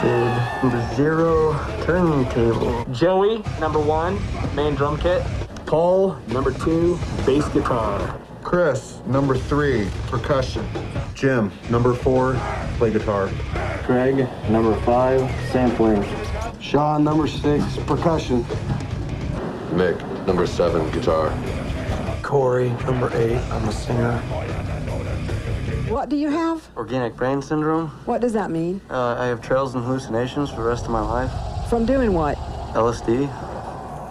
Sid, number zero, turntable. Joey, number one, main drum kit. Paul, number two, bass guitar. Chris, number three, percussion. Jim, number four, play guitar. Craig, number five, sampling. Shawn, number six, percussion. Mick, number seven, guitar. Corey, number eight, I'm a singer. What do you have? Organic brain syndrome. What does that mean? Uh, I have trails and hallucinations for the rest of my life. From doing what? LSD.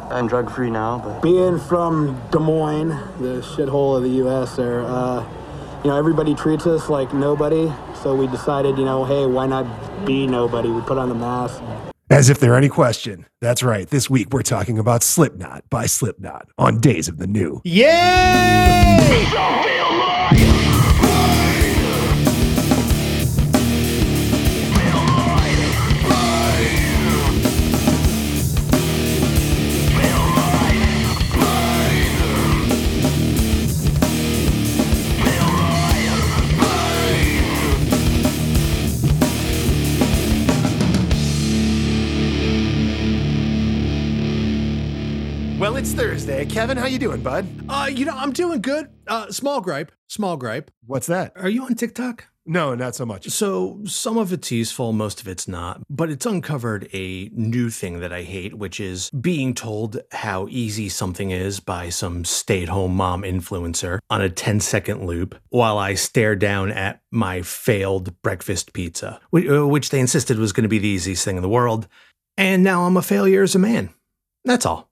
I'm drug free now, but Being from Des Moines, the shithole of the U.S., there, uh, you know, everybody treats us like nobody. So we decided, you know, hey, why not be nobody? We put on the mask. As if there any question. That's right. This week we're talking about Slipknot by Slipknot on Days of the New. Yay! Thursday. Kevin, how you doing, bud? Uh, you know, I'm doing good. Uh, small gripe, small gripe. What's that? Are you on TikTok? No, not so much. So some of it's useful, most of it's not. But it's uncovered a new thing that I hate, which is being told how easy something is by some stay-at-home mom influencer on a 10-second loop while I stare down at my failed breakfast pizza, uh, which they insisted was going to be the easiest thing in the world. And now I'm a failure as a man. That's all.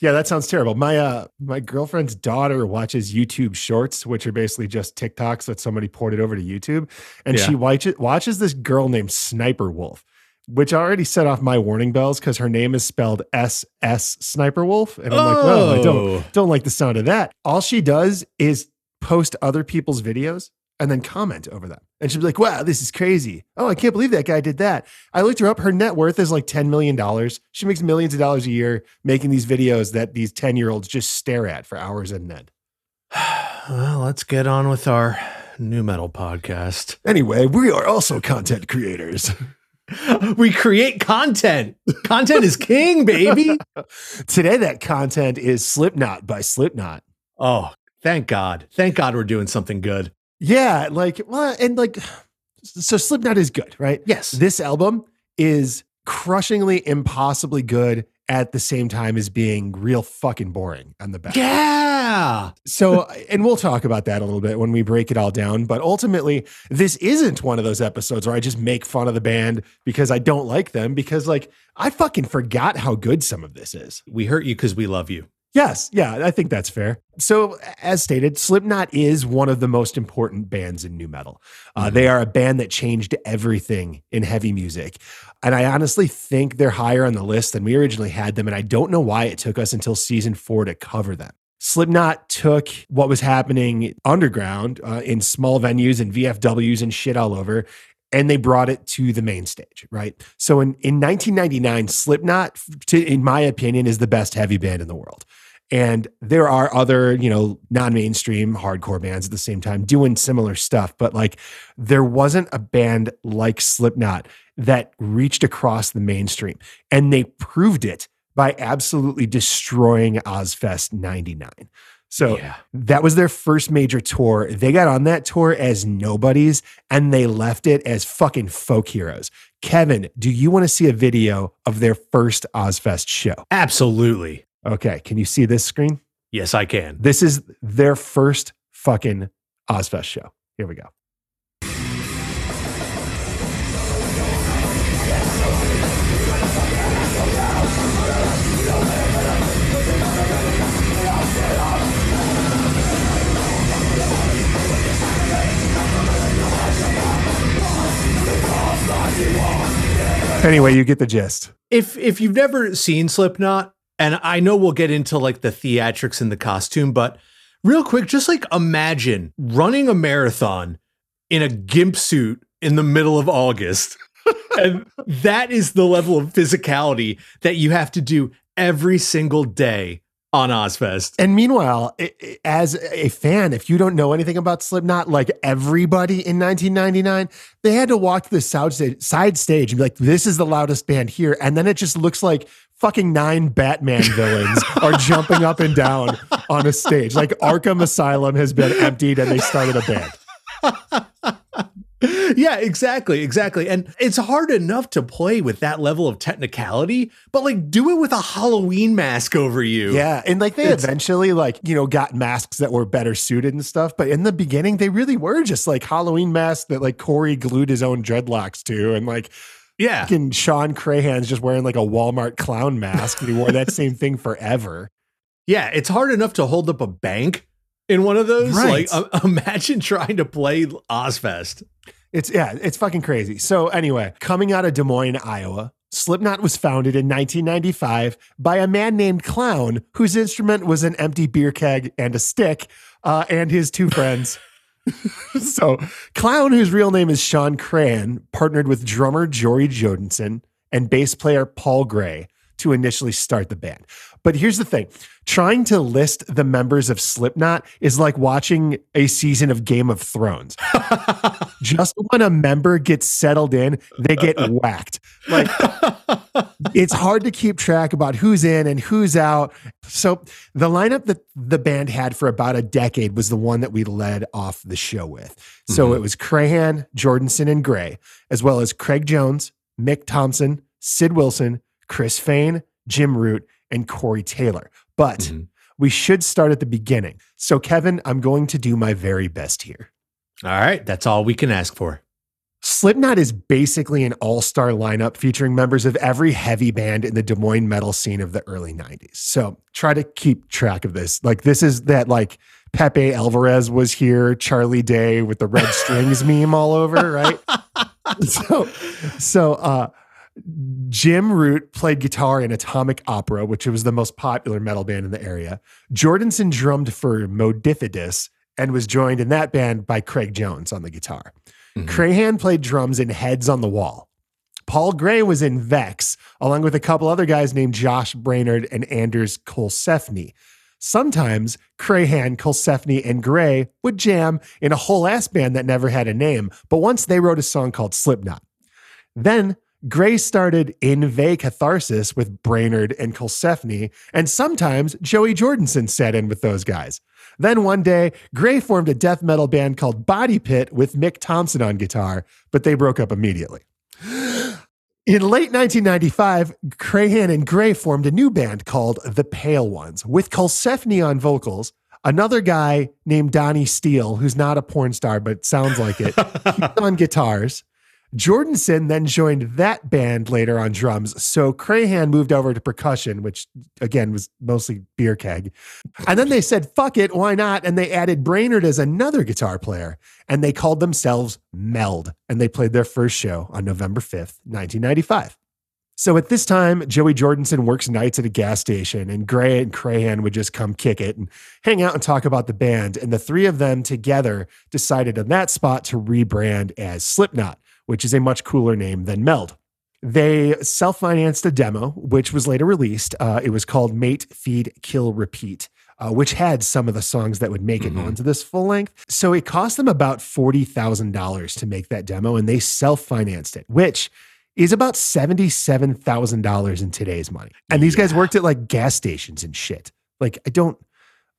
Yeah, that sounds terrible. My uh my girlfriend's daughter watches YouTube shorts, which are basically just TikToks that somebody ported over to YouTube. And she watches watches this girl named Sniper Wolf, which already set off my warning bells because her name is spelled S S Sniper Wolf. And I'm like, well, I Oh. don't don't like the sound of that. All she does is post other people's videos and then comment over them. And she'll be like, wow, this is crazy. Oh, I can't believe that guy did that. I looked her up. Her net worth is like $10 million. She makes millions of dollars a year making these videos that these 10 year olds just stare at for hours on end. Well, let's get on with our new metal podcast. Anyway, we are also content creators. We create content. Content is king, baby. Today, that content is Slipknot by Slipknot. Oh, thank God. Thank God we're doing something good. Yeah, like, well, and like, so Slipknot is good, right? Yes. This album is crushingly impossibly good at the same time as being real fucking boring on the back. Yeah. So, and we'll talk about that a little bit when we break it all down. But ultimately, this isn't one of those episodes where I just make fun of the band because I don't like them, because like I fucking forgot how good some of this is. We hurt you because we love you. Yes, yeah, I think that's fair. So, as stated, Slipknot is one of the most important bands in new metal. Uh, They are a band that changed everything in heavy music. And I honestly think they're higher on the list than we originally had them. And I don't know why it took us until season four to cover them. Slipknot took what was happening underground uh, in small venues and VFWs and shit all over, and they brought it to the main stage, right? So in, in 1999, Slipknot, to, in my opinion, is the best heavy band in the world. And there are other, you know, non-mainstream hardcore bands at the same time doing similar stuff, but like there wasn't a band like Slipknot that reached across the mainstream. And they proved it by absolutely destroying Ozzfest 99. So Yeah. that was their first major tour. They got on that tour as nobodies and they left it as fucking folk heroes. Kevin, do you want to see a video of their first Ozzfest show? Absolutely. Okay, can you see this screen? Yes, I can. This is their first fucking Ozzfest show. Here we go. Anyway, you get the gist. If if you've never seen Slipknot, and I know we'll get into like the theatrics and the costume, but real quick, just like imagine running a marathon in a gimp suit in the middle of August. and that is the level of physicality that you have to do every single day on Ozzfest. And meanwhile, as a fan, if you don't know anything about Slipknot, like everybody in 1999, they had to walk to the side stage, side stage and be like, "This is the loudest band here," and then it just looks like fucking nine Batman villains are jumping up and down on a stage. Like Arkham Asylum has been emptied, and they started a band. yeah, exactly, exactly. And it's hard enough to play with that level of technicality, but like do it with a Halloween mask over you. Yeah, and like they It's- eventually like you know got masks that were better suited and stuff, but in the beginning they really were just like Halloween masks that like Corey glued his own dreadlocks to, and like Yeah. fucking Shawn Crahan's just wearing like a Walmart clown mask, and he wore that same thing forever. Yeah, it's hard enough to hold up a bank in one of those. Right. Like uh, imagine trying to play Ozzfest. It's yeah, it's fucking crazy. So anyway, coming out of Des Moines, Iowa, Slipknot was founded in 1995 by a man named Clown, whose instrument was an empty beer keg and a stick, uh, and his two friends. so Clown, whose real name is Shawn Crahan, partnered with drummer Joey Jordison and bass player Paul Gray to initially start the band. But here's the thing trying to list the members of Slipknot is like watching a season of Game of Thrones. Just when a member gets settled in, they get whacked. Like it's hard to keep track about who's in and who's out. So the lineup that the band had for about a decade was the one that we led off the show with. So mm-hmm. it was Crahan, Jordison, and Gray, as well as Craig Jones, Mick Thomson, Sid Wilson, Chris Fehn, Jim Root, and Corey Taylor. But Mhm. we should start at the beginning. So, Kevin, I'm going to do my very best here. All right, that's all we can ask for. Slipknot is basically an all star lineup featuring members of every heavy band in the Des Moines metal scene of the early 90s. So try to keep track of this. Like, this is that, like, Pepe Alvarez was here, Charlie Day with the red strings meme all over, right? so, so, uh, Jim Root played guitar in Atomic Opera, which was the most popular metal band in the area. Jordison drummed for Modifidious and was joined in that band by Craig Jones on the guitar. Mhm. Crahan played drums in Heads on the Wall. Paul Gray was in Vex, along with a couple other guys named Josh Brainard and Anders Colsefni. Sometimes Crahan, Colsefni, and Gray would jam in a whole ass band that never had a name, but once they wrote a song called Slipknot. Then Gray started Inveigh Catharsis with Brainard and Colsefni, and sometimes Joey Jordison sat in with those guys. Then one day, Gray formed a death metal band called Body Pit with Mick Thomson on guitar, but they broke up immediately. In late 1995, Crahan and Gray formed a new band called The Pale Ones with Colsefni on vocals, another guy named Donnie Steele, who's not a porn star but sounds like it, on guitars. Jordison then joined that band later on drums. So Crahan moved over to percussion, which again was mostly beer keg. And then they said, fuck it, why not? And they added Brainard as another guitar player. And they called themselves Meld. And they played their first show on November 5th, 1995. So at this time, Joey Jordison works nights at a gas station, and Gray and Crahan would just come kick it and hang out and talk about the band. And the three of them together decided on that spot to rebrand as Slipknot, which is a much cooler name than Meld. They self financed a demo, which was later released. Uh, it was called Mate, Feed, Kill, Repeat. Uh, which had some of the songs that would make it Mhm. onto this full length. So it cost them about $40,000 to make that demo, and they self financed it, which is about $77,000 in today's money. And these guys worked at like gas stations and shit. Like, I don't,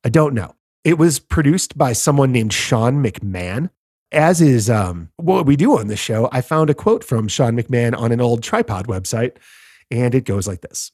I don't know. It was produced by someone named Sean McMahon. As is um, what we do on this show, I found a quote from Sean McMahon on an old tripod website, and it goes like this.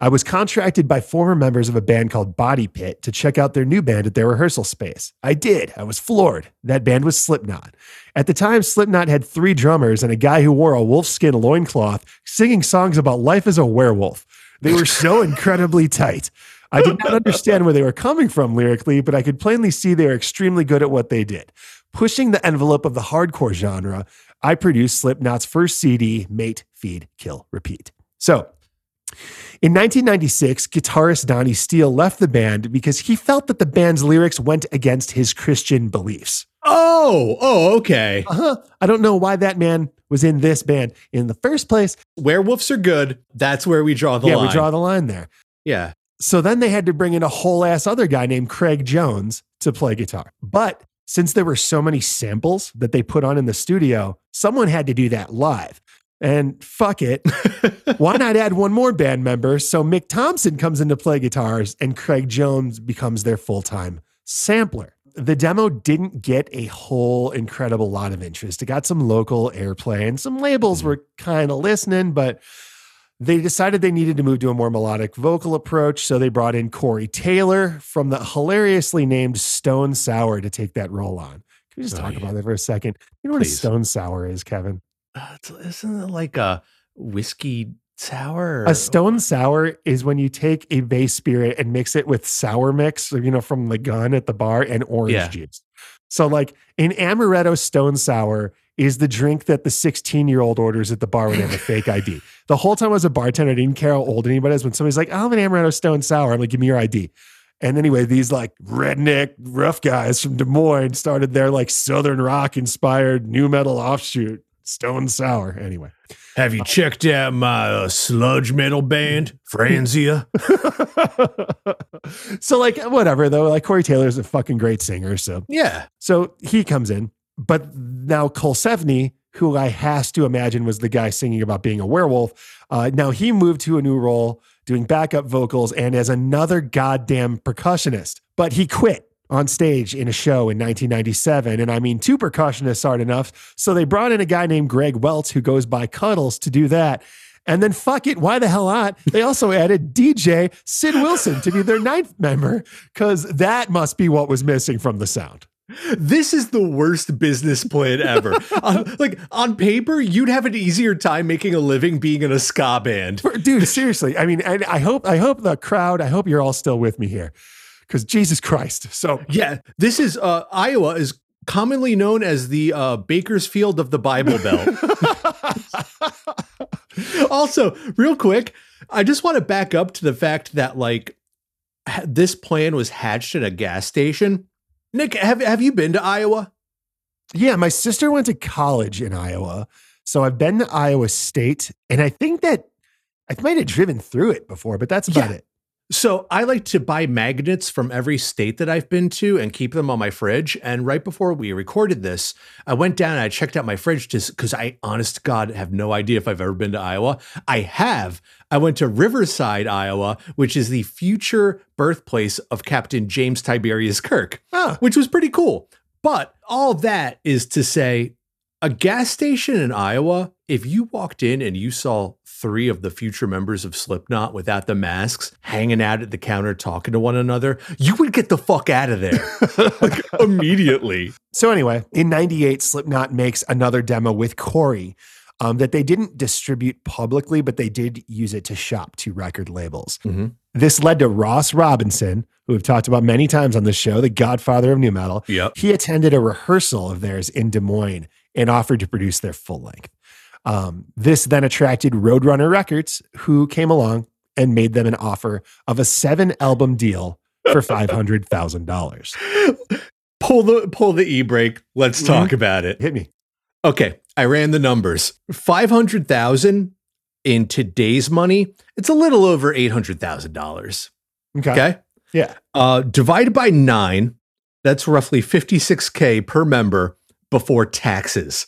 I was contracted by former members of a band called Body Pit to check out their new band at their rehearsal space. I did. I was floored. That band was Slipknot. At the time, Slipknot had three drummers and a guy who wore a wolfskin loincloth singing songs about life as a werewolf. They were so incredibly tight. I did not understand where they were coming from lyrically, but I could plainly see they were extremely good at what they did. Pushing the envelope of the hardcore genre, I produced Slipknot's first CD, Mate, Feed, Kill, Repeat. So, in 1996, guitarist Donnie Steele left the band because he felt that the band's lyrics went against his Christian beliefs. Oh, oh, okay. Uh-huh. I don't know why that man was in this band in the first place. Werewolves are good. That's where we draw the yeah, line. we draw the line there. yeah. So then they had to bring in a whole ass other guy named Craig Jones to play guitar. But since there were so many samples that they put on in the studio, someone had to do that live. And fuck it. Why not add one more band member? So Mick Thomson comes in to play guitars and Craig Jones becomes their full time sampler. The demo didn't get a whole incredible lot of interest. It got some local airplay and some labels hmm. were kind of listening, but they decided they needed to move to a more melodic vocal approach. So they brought in Corey Taylor from the hilariously named Stone Sour to take that role on. Can we just Oh, talk yeah. about that for a second? You know what a Stone Sour is, Kevin? Uh, it's- isn't it like a whiskey sour? A stone sour is when you take a base spirit and mix it with sour mix, you know, from the gun at the bar and orange Yeah. juice. So, like an amaretto stone sour is the drink that the 16 year old orders at the bar when they have a fake ID. The whole time I was a bartender, I didn't care how old anybody is. When somebody's like, I'll have an amaretto stone sour, I'm like, give me your ID. And anyway, these like redneck rough guys from Des Moines started their like Southern rock inspired new metal offshoot, Stone Sour. Anyway. Have you checked out my uh, sludge metal band, Franzia? so like whatever though, like Corey Taylor's a fucking great singer. So yeah. so he comes in, but now Colsefni, who I has to imagine was the guy singing about being a werewolf, uh, now he moved to a new role doing backup vocals and as another goddamn percussionist. But he quit on stage in a show in 1997. And I mean, two percussionists aren't enough. So they brought in a guy named Greg Welts who goes by Cuddles to do that. And then fuck it, why the hell not? They also added DJ Sid Wilson to be their ninth member because that must be what was missing from the sound. This is the worst business plan ever. on, like on paper, you'd have an easier time making a living being in a ska band. Dude seriously i mean and i hope i hope the crowd i hope you're all still with me here because jesus christ so Yeah, this is uh, Iowa is commonly known as the uh, Bakersfield of the Bible Belt. also, real quick, I just want to back up to the fact that like this plan was hatched at a gas station. Nick, have have you been to Iowa? yeah my sister went to college in iowa so i've been to iowa state and i think that i might have driven through it before but that's about Yeah. it So I like to buy magnets from every state that I've been to and keep them on my fridge. And right before we recorded this, I went down and I checked out my fridge just because I, honest God, have no idea if I've ever been to Iowa. I have. I went to Riverside, Iowa, which is the future birthplace of Captain James Tiberius Kirk, Ah. which was pretty cool. But all that is to say, a gas station in Iowa, if you walked in and you saw three of the future members of Slipknot without the masks hanging out at the counter talking to one another, you would get the fuck out of there like immediately. so anyway in 98 slipknot makes another demo with corey um, that they didn't distribute publicly but they did use it to shop to record labels Mhm. this led to ross robinson who we've talked about many times on this show the godfather of new metal Yep. he attended a rehearsal of theirs in Des Moines and offered to produce their full length. Um, this then attracted Roadrunner Records, who came along and made them an offer of a seven album deal for $500,000. Pull the pull the e-brake. Let's talk about it. Hit me. Okay, I ran the numbers. 500,000 in today's money, it's a little over $800,000. Okay. Okay? Yeah. Uh, divided by nine, that's roughly 56K per member before taxes.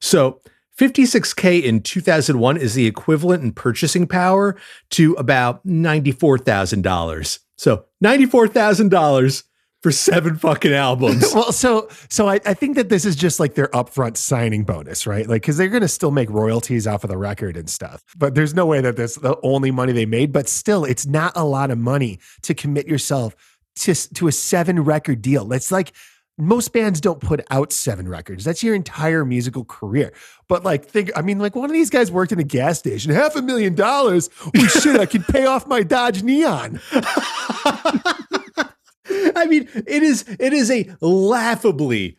So 56K in 2001 is the equivalent in purchasing power to about $94,000. So $94,000 for seven fucking albums. Well, so so I, I think that this is just like their upfront signing bonus, right? Like, because they're to still make royalties off of the record and stuff. But there's no way that that's the only money they made. But still, it's not a lot of money to commit yourself to to a seven record deal. It's like most bands don't put out seven records. That's your entire musical career. But like, think, I mean, like one of these guys worked in a gas station, half a million dollars. Oh shit, I could pay off my Dodge Neon. I mean, it is it is a laughably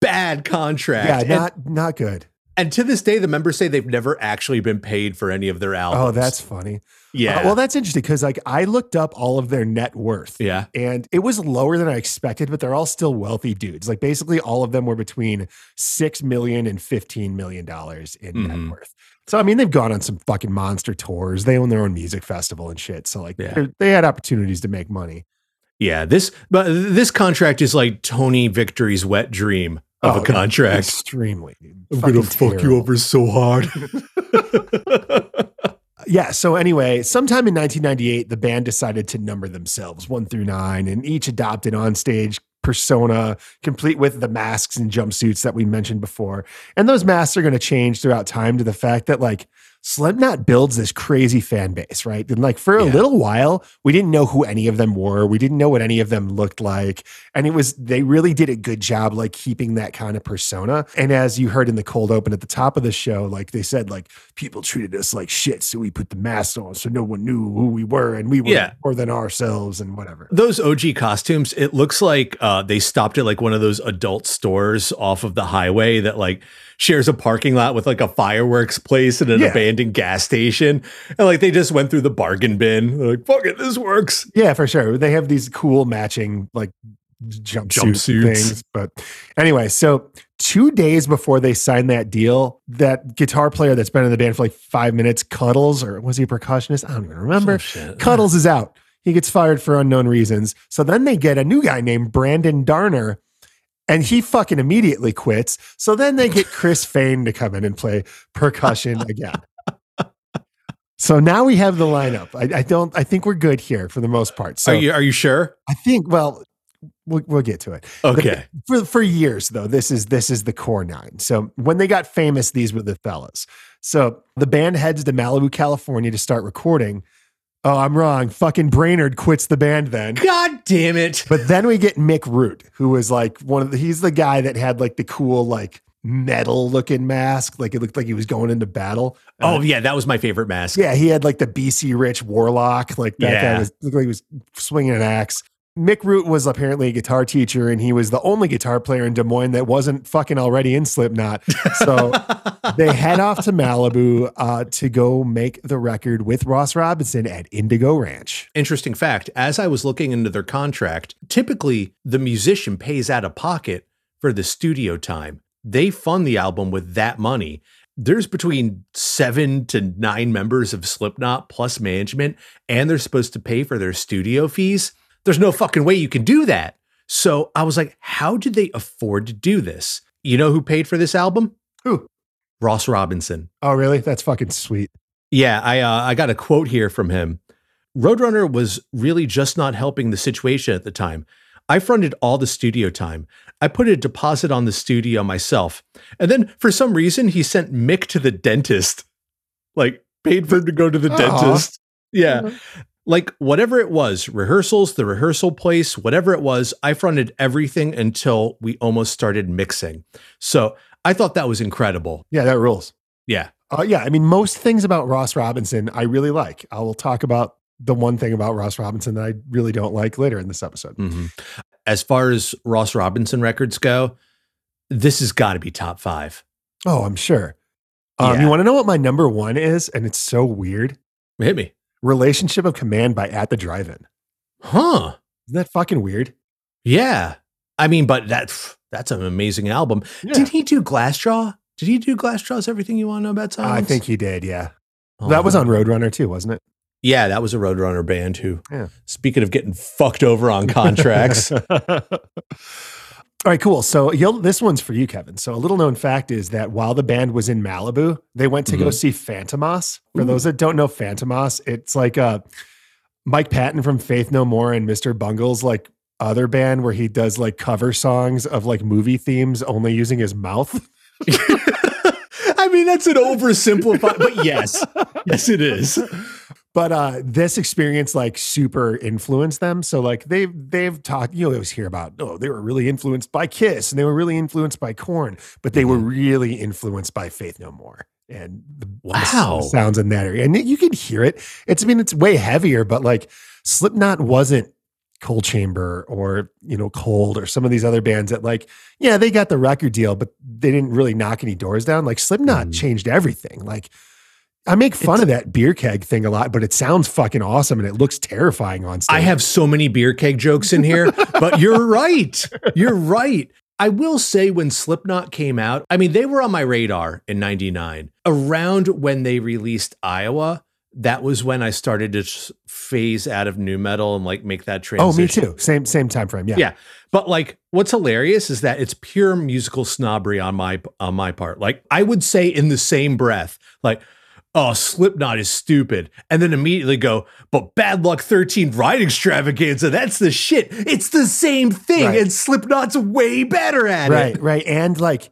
bad contract. Yeah, And- not not good. And to this day, the members say they've never actually been paid for any of their albums. Oh, that's funny. yeah. Uh, well, that's interesting because like I looked up all of their net worth. yeah. And it was lower than I expected, but they're all still wealthy dudes. Like basically all of them were between six million and fifteen million dollars in Mhm. net worth. So I mean, they've gone on some fucking monster tours. They own their own music festival and shit. So like Yeah. they had opportunities to make money. Yeah. This, but this contract is like Tony Victory's wet dream of Oh, a contract. Extremely. I'm gonna fuck you over so hard. Yeah. So anyway, sometime in 1998, the band decided to number themselves one through nine, and each adopted onstage persona, complete with the masks and jumpsuits that we mentioned before. And those masks are going to change throughout time to the fact that like Slipknot builds this crazy fan base, right? And like for a Yeah. little while, we didn't know who any of them were. We didn't know what any of them looked like. And it was, they really did a good job like keeping that kind of persona. And as you heard in the cold open at the top of the show, like they said, like people treated us like shit. So we put the masks on so no one knew who we were and we were Yeah. more than ourselves and whatever. Those OG costumes, it looks like uh, they stopped at like one of those adult stores off of the highway that like shares a parking lot with like a fireworks place and an Yeah. abandoned gas station. And like they just went through the bargain bin. They're like, fuck it, this works. Yeah, for sure. They have these cool matching like jumpsuit Jumpsuits. things. But anyway, so two days before they signed that deal, that guitar player that's been in the band for like five minutes, Cuddles, or was he a percussionist? I don't even remember. Cuddles is out. He gets fired for unknown reasons. So then they get a new guy named Brandon Darner. And he fucking immediately quits. So then they get Chris Fehn to come in and play percussion again. So now we have the lineup. I, I don't. I think we're good here for the most part. So are you are you sure? I think. Well, we'll, we'll get to it. Okay. For for years though, this is this is the core nine. So when they got famous, these were the fellas. So the band heads to Malibu, California, to start recording. Oh, I'm wrong. Fucking Brainard quits the band then. God damn it. But then we get Mick Root, who was like one of the, he's the guy that had like the cool, like metal looking mask. Like it looked like he was going into battle. Oh Uh, yeah, that was my favorite mask. yeah, he had like the BC Rich Warlock. Like that Yeah. guy was looked like he was swinging an axe. Mick Root was apparently a guitar teacher, and he was the only guitar player in Des Moines that wasn't fucking already in Slipknot. So they head off to Malibu uh, to go make the record with Ross Robinson at Indigo Ranch. Interesting fact as I was looking into their contract, typically the musician pays out of pocket for the studio time. They fund the album with that money. There's between seven to nine members of Slipknot plus management, and they're supposed to pay for their studio fees. There's no fucking way you can do that. So I was like, how did they afford to do this? You know who paid for this album? Who? Ross Robinson. Oh, really? That's fucking sweet. Yeah, I uh, I got a quote here from him. Roadrunner was really just not helping the situation at the time. I fronted all the studio time. I put a deposit on the studio myself. And then for some reason he sent Mick to the dentist. Like paid for him to go to the dentist. Yeah. Like whatever it was, rehearsals, the rehearsal place, whatever it was, I fronted everything until we almost started mixing. So I thought that was incredible. Yeah, that rules. Yeah. Uh, yeah, I mean, most things about Ross Robinson I really like. I will talk about the one thing about Ross Robinson that I really don't like later in this episode. Mhm. As far as Ross Robinson records go, this has got to be top five. Oh, I'm sure. Um, Yeah. You want to know what my number one is? And it's so weird. Hit me. Relationship of Command by At the Drive-In. Huh. Isn't that fucking weird? Yeah. I mean, but that's that's an amazing album. Did he do Glassjaw? Did he do Glassjaw's Everything You Want to Know About Silence? I think he did. Yeah, Oh, that was on Roadrunner too, wasn't it? Yeah, that was a Roadrunner band who, Yeah. speaking of getting fucked over on contracts, All right, cool. So you'll, this one's for you, Kevin. So a little known fact is that while the band was in Malibu, they went to go Mhm. see Fantômas. For Ooh. those that don't know Fantômas, it's like uh, Mike Patton from Faith No More and Mr. Bungle's like other band where he does like cover songs of like movie themes only using his mouth. I mean, that's an oversimplified, but yes, yes, it is. But uh, this experience like super influenced them. So like they've they've talked, you know, always hear about oh they were really influenced by Kiss and they were really influenced by Korn, but they were really influenced by Faith No More and the, the Wow. sounds in that area. And you can hear it. It's I mean it's way heavier, but like Slipknot wasn't Coal Chamber or you know Cold or some of these other bands that like yeah they got the record deal but they didn't really knock any doors down. Like Slipknot changed everything. Like I make fun of that beer keg thing a lot, but it sounds fucking awesome and it looks terrifying on stage. I have so many beer keg jokes in here, but you're right. You're right. I will say when Slipknot came out, I mean, they were on my radar in 99. Around when they released Iowa, that was when I started to phase out of new metal and like make that transition. oh me too same same time frame yeah Yeah. But like what's hilarious is that it's pure musical snobbery on my on my part. Like I would say in the same breath, like, oh, Slipknot is stupid. And then immediately go, but Bad Luck 13 Riot Extravaganza, that's the shit. It's the same thing. Right. And Slipknot's way better at right it. right right. and like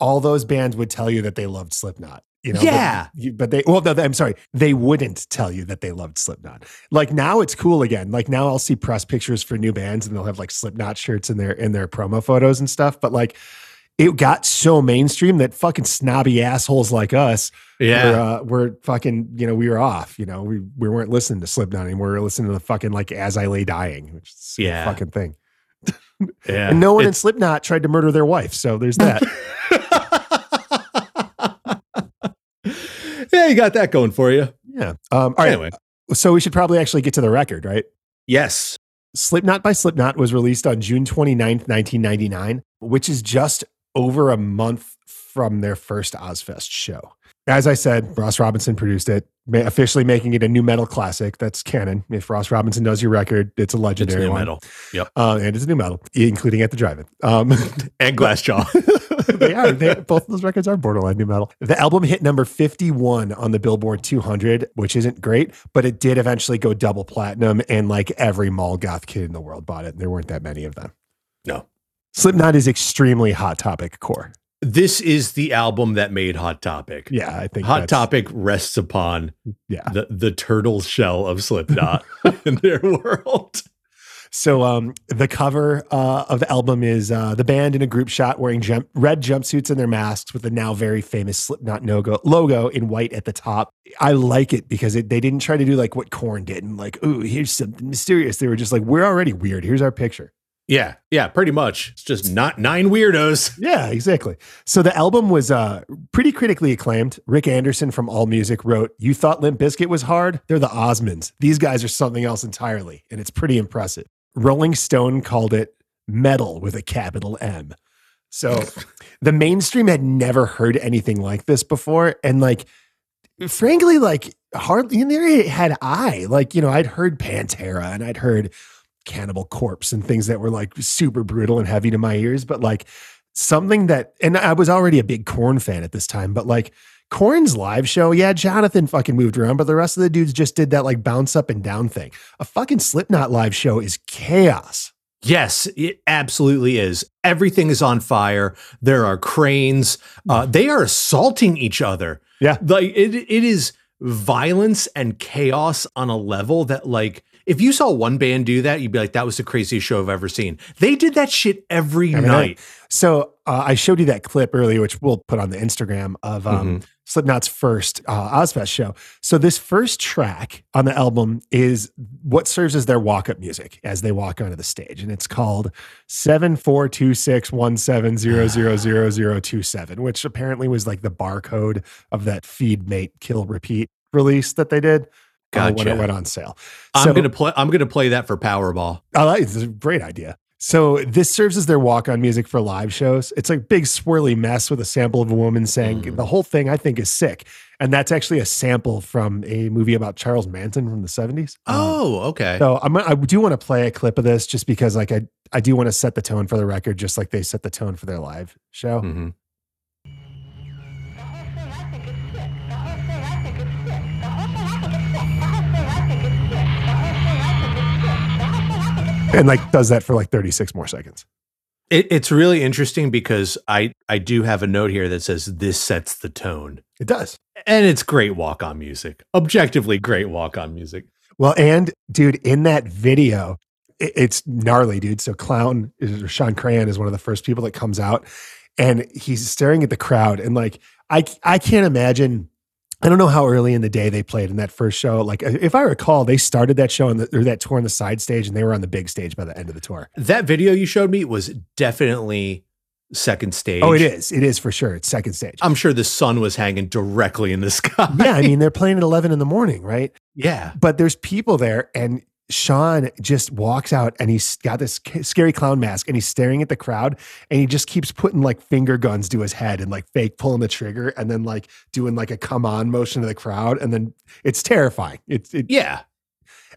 all those bands would tell you that they loved Slipknot. You know, Yeah. you- but, they well, no, I'm sorry, they wouldn't tell you that they loved Slipknot. Like now, it's cool again. Like now, I'll see press pictures for new bands, and they'll have like Slipknot shirts in their in their promo photos and stuff. But like, it got so mainstream that fucking snobby assholes like us Yeah. were, uh, were fucking, you know, we were off. You know, we we weren't listening to Slipknot anymore. We were listening to the fucking like As I Lay Dying, which is a Yeah. fucking thing. yeah. And no one in Slipknot tried to murder their wife, so there's that. yeah, you got that going for you. yeah. Um, all right. Anyway. So we should probably actually get to the record, right? Yes. Slipknot by Slipknot was released on June 29th, 1999, which is just over a month from their first Ozzfest show. As I said, Ross Robinson produced it, officially making it a new metal classic. That's canon. If Ross Robinson does your record, it's a It's legendary new one. metal. Yep. Uh, and it's a new metal, including at the drive-in. Um, And Glassjaw. they are. They, both of those records are borderline new metal. The album hit number 51 on the Billboard 200, which isn't great, but it did eventually go double platinum, and like every mall goth kid in the world bought it. And there weren't that many of them. No. Slipknot is extremely hot topic core. This is the album that made Hot Topic. Yeah, I think Hot Topic rests upon Yeah. the, the turtle shell of Slipknot in their world. So um, the cover uh, of the album is uh, the band in a group shot wearing jump- red jumpsuits and their masks with the now very famous Slipknot logo, logo in white at the top. I like it because it, they didn't try to do like what Korn did and like, ooh, here's something mysterious. They were just like, we're already weird. Here's our picture. Yeah, yeah, pretty much. It's just not nine weirdos. Yeah, exactly. So the album was uh, pretty critically acclaimed. Rick Anderson from All Music wrote, "You thought Limp Bizkit was hard? They're the Osmonds. These guys are something else entirely, and it's pretty impressive." Rolling Stone called it metal with a capital M. So the mainstream had never heard anything like this before, and like, frankly, like hardly in there had I like you know I'd heard Pantera and I'd heard Cannibal Corpse and things that were like super brutal and heavy to my ears, but like something that, and I was already a big Korn fan at this time, but like Korn's live show, yeah, Jonathan fucking moved around, but the rest of the dudes just did that like bounce up and down thing. A fucking Slipknot live show is chaos. Yes, it absolutely is. Everything is on fire. There are cranes. Uh, they are assaulting each other. Yeah. Like it, it is violence and chaos on a level that like if you saw one band do that, you'd be like, that was the craziest show I've ever seen. They did that shit every, Every night. night. So uh, I showed you that clip earlier, which we'll put on the Instagram of um, Slipknot's first uh, Ozzfest show. So this first track on the album is what serves as their walk-up music as they walk onto the stage, and it's called seven four two six one seven zero zero zero zero two seven, which apparently was like the barcode of that feed mate kill repeat release that they did. Uh, when it went on sale. I'm So- gonna play. I'm gonna play that for Powerball. I like it's a great idea. So this serves as their walk-on music for live shows. It's like big swirly mess with a sample of a woman saying Mm. the whole thing I think is sick. And that's actually a sample from a movie about Charles Manson from the 70s. Uh, Oh, okay. so I'm, I do want to play a clip of this just because like I, I do want to set the tone for the record, just like they set the tone for their live show. Mhm. And like does that for like 36 more seconds. It, it's really interesting because I I do have a note here that says this sets the tone, It does. and it's great walk on music. Objectively, great walk on music. Well, and dude, in that video, it- it's gnarly, dude. So Clown is Shawn Crahan is one of the first people that comes out and he's staring at the crowd. And like I I can't imagine I don't know how early in the day they played in that first show. Like, uh, if I recall, they started that show on the, or that tour on the side stage, and they were on the big stage by the end of the tour. That video you showed me was definitely second stage. Oh, it is. It is for sure. It's second stage. I'm sure the sun was hanging directly in the sky. yeah, I mean, they're playing at 11 in the morning, right? yeah. But there's people there, and Shawn just walks out and he's got this scary clown mask and he's staring at the crowd and he just keeps putting like finger guns to his head and like fake pulling the trigger and then like doing like a come on motion to the crowd. And then it's terrifying. It's, it, Yeah.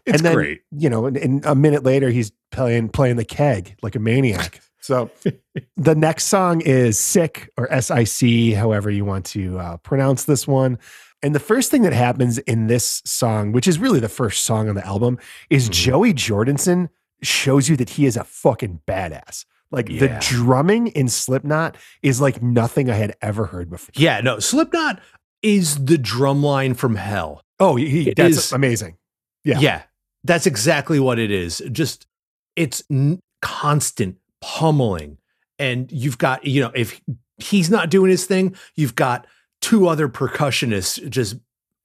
It's and then, great. You know, and, and a minute later, he's playing playing the keg like a maniac. So the next song is Sick or S I C, however you want to uh, pronounce this one. And the first thing that happens in this song, which is really the first song on the album, is Mhm. Joey Jordison shows you that he is a fucking badass. Like the drumming in Slipknot is like nothing I had ever heard before. Yeah. No, Slipknot is the drum line from hell. Oh, he, he- It that's is- amazing. Yeah. Yeah. That's exactly what it is. Just it's n- constant pummeling. And you've got, you know, if he's not doing his thing, you've got two other percussionists just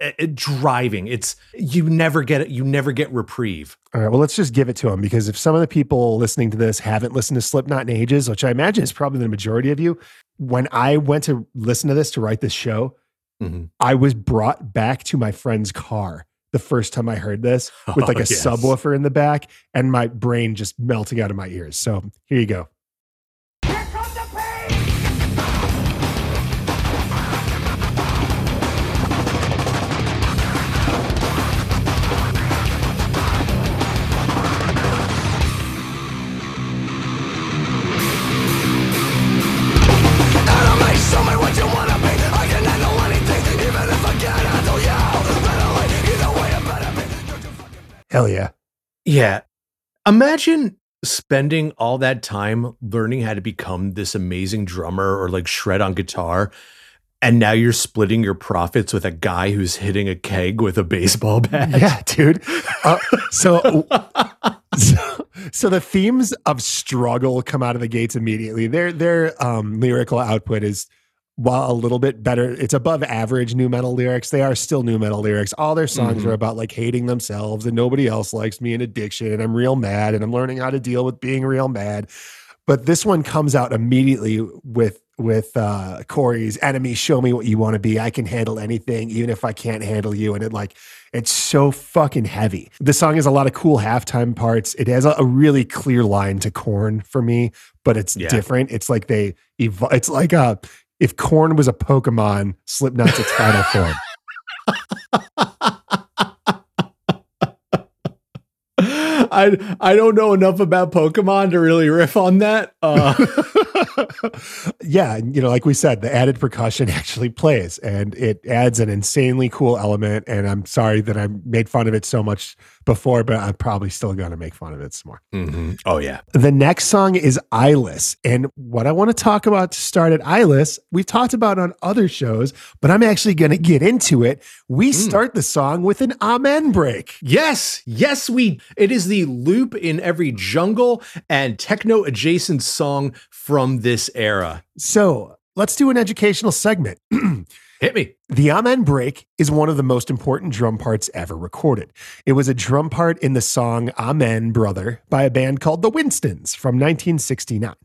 uh, uh, driving. It's you never get it. You never get reprieve. All right, well, let's just give it to him because if some of the people listening to this haven't listened to Slipknot in ages, which I imagine is probably the majority of you, when I went to listen to this to write this show, Mhm. I was brought back to my friend's car the first time I heard this with like Oh, a yes. subwoofer in the back and my brain just melting out of my ears. So here you go. Hell yeah. Yeah. Imagine spending all that time learning how to become this amazing drummer or like shred on guitar. And now you're splitting your profits with a guy who's hitting a keg with a baseball bat. Yeah, dude. Uh, so, so, so the themes of struggle come out of the gates immediately. Their their um, lyrical output is while a little bit better, it's above average new metal lyrics. They are still new metal lyrics. All their songs Mhm. are about like hating themselves and nobody else likes me and addiction. And I'm real mad and I'm learning how to deal with being real mad. But this one comes out immediately with with uh Corey's enemy, show me what you want to be. I can handle anything, even if I can't handle you. And it like it's so fucking heavy. The song has a lot of cool halftime parts. It has a, a really clear line to Korn for me, but it's Yeah. different. It's like they evo- it's like uh if Korn was a Pokemon, Slipknot's its final form. I I don't know enough about Pokemon to really riff on that. Uh, yeah, you know, like we said, the added percussion actually plays and it adds an insanely cool element. And I'm sorry that I made fun of it so much before, but I'm probably still going to make fun of it some more. mhm. Oh yeah. The next song is Eyeless. And what I want to talk about to start at Eyeless, we've talked about on other shows, but I'm actually going to get into it. We start the song with an Amen break. Yes, yes, we. It is the loop in every jungle and techno adjacent song from this era. So let's do an educational segment. Hit me. The Amen break is one of the most important drum parts ever recorded. It was a drum part in the song Amen Brother by a band called the Winstons from 1969.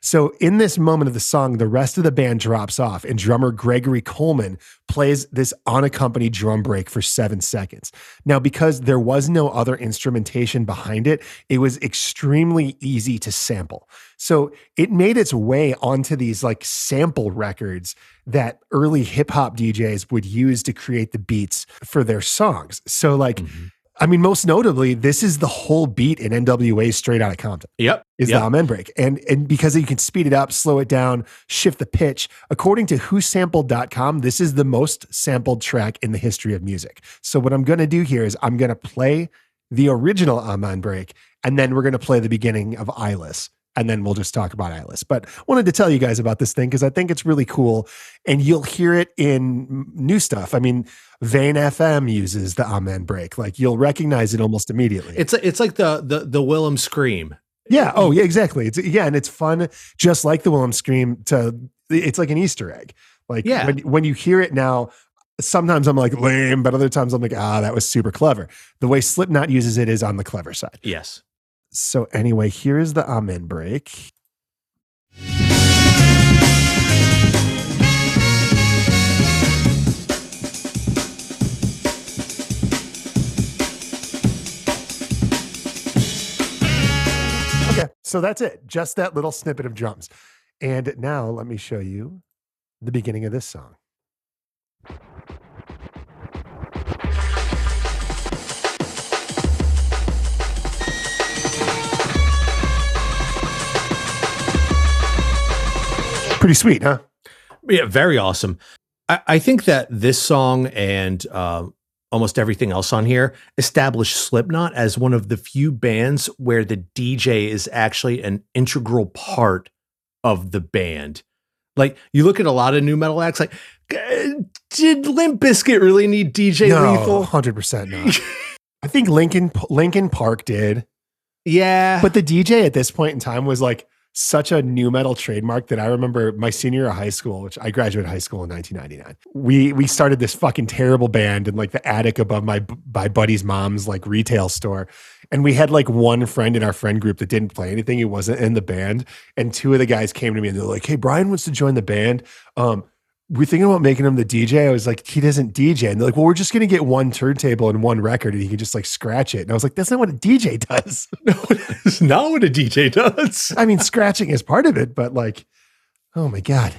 So, in this moment of the song, the rest of the band drops off, and drummer Gregory Coleman plays this unaccompanied drum break for seven seconds. Now, because there was no other instrumentation behind it, it was extremely easy to sample. So, it made its way onto these like sample records that early hip hop DJs would use to create the beats for their songs. So, like, mm-hmm. I mean, most notably, this is the whole beat in NWA Straight out of Compton Yep. is yep. the amen break. And and because you can speed it up, slow it down, shift the pitch. According to whosampled.com, this is the most sampled track in the history of music. So what I'm going to do here is I'm going to play the original amen break and then we're going to play the beginning of Eyeless. And then we'll just talk about Eyeless. But wanted to tell you guys about this thing because I think it's really cool. And you'll hear it in new stuff. I mean, Vein.fm uses the Amen break. Like you'll recognize it almost immediately. It's it's like the the the Wilhelm scream. Yeah. Oh, yeah, exactly. It's yeah, and it's fun, just like the Wilhelm Scream. To it's like an Easter egg. Like Yeah. when when you hear it now, sometimes I'm like lame, but other times I'm like, ah, that was super clever. The way Slipknot uses it is on the clever side. Yes. So anyway, here is the amen break. Okay, so that's it. Just that little snippet of drums. And now let me show you the beginning of this song. Pretty sweet, huh? Yeah, very awesome. I, I think that this song and uh, almost everything else on here established Slipknot as one of the few bands where the DJ is actually an integral part of the band. Like you look at a lot of new metal acts, like "Uh, did Limp Bizkit really need DJ no, Lethal? hundred percent not. I think Linkin Linkin Park did, Yeah, but the DJ at this point in time was like such a new metal trademark that I remember my senior year of high school, which I graduated high school in 1999. We we started this fucking terrible band in like the attic above my my buddy's mom's like retail store, and we had like one friend in our friend group that didn't play anything. He wasn't in the band, and two of the guys came to me and they're like, "Hey, Brian wants to join the band. Um, we're thinking about making him the DJ. I was like, he doesn't DJ. And they're like, well, we're just going to get one turntable and one record and he can just like scratch it. And I was like, that's not what a DJ does. No, it's not what a DJ does. I mean, scratching is part of it, but like, oh my God.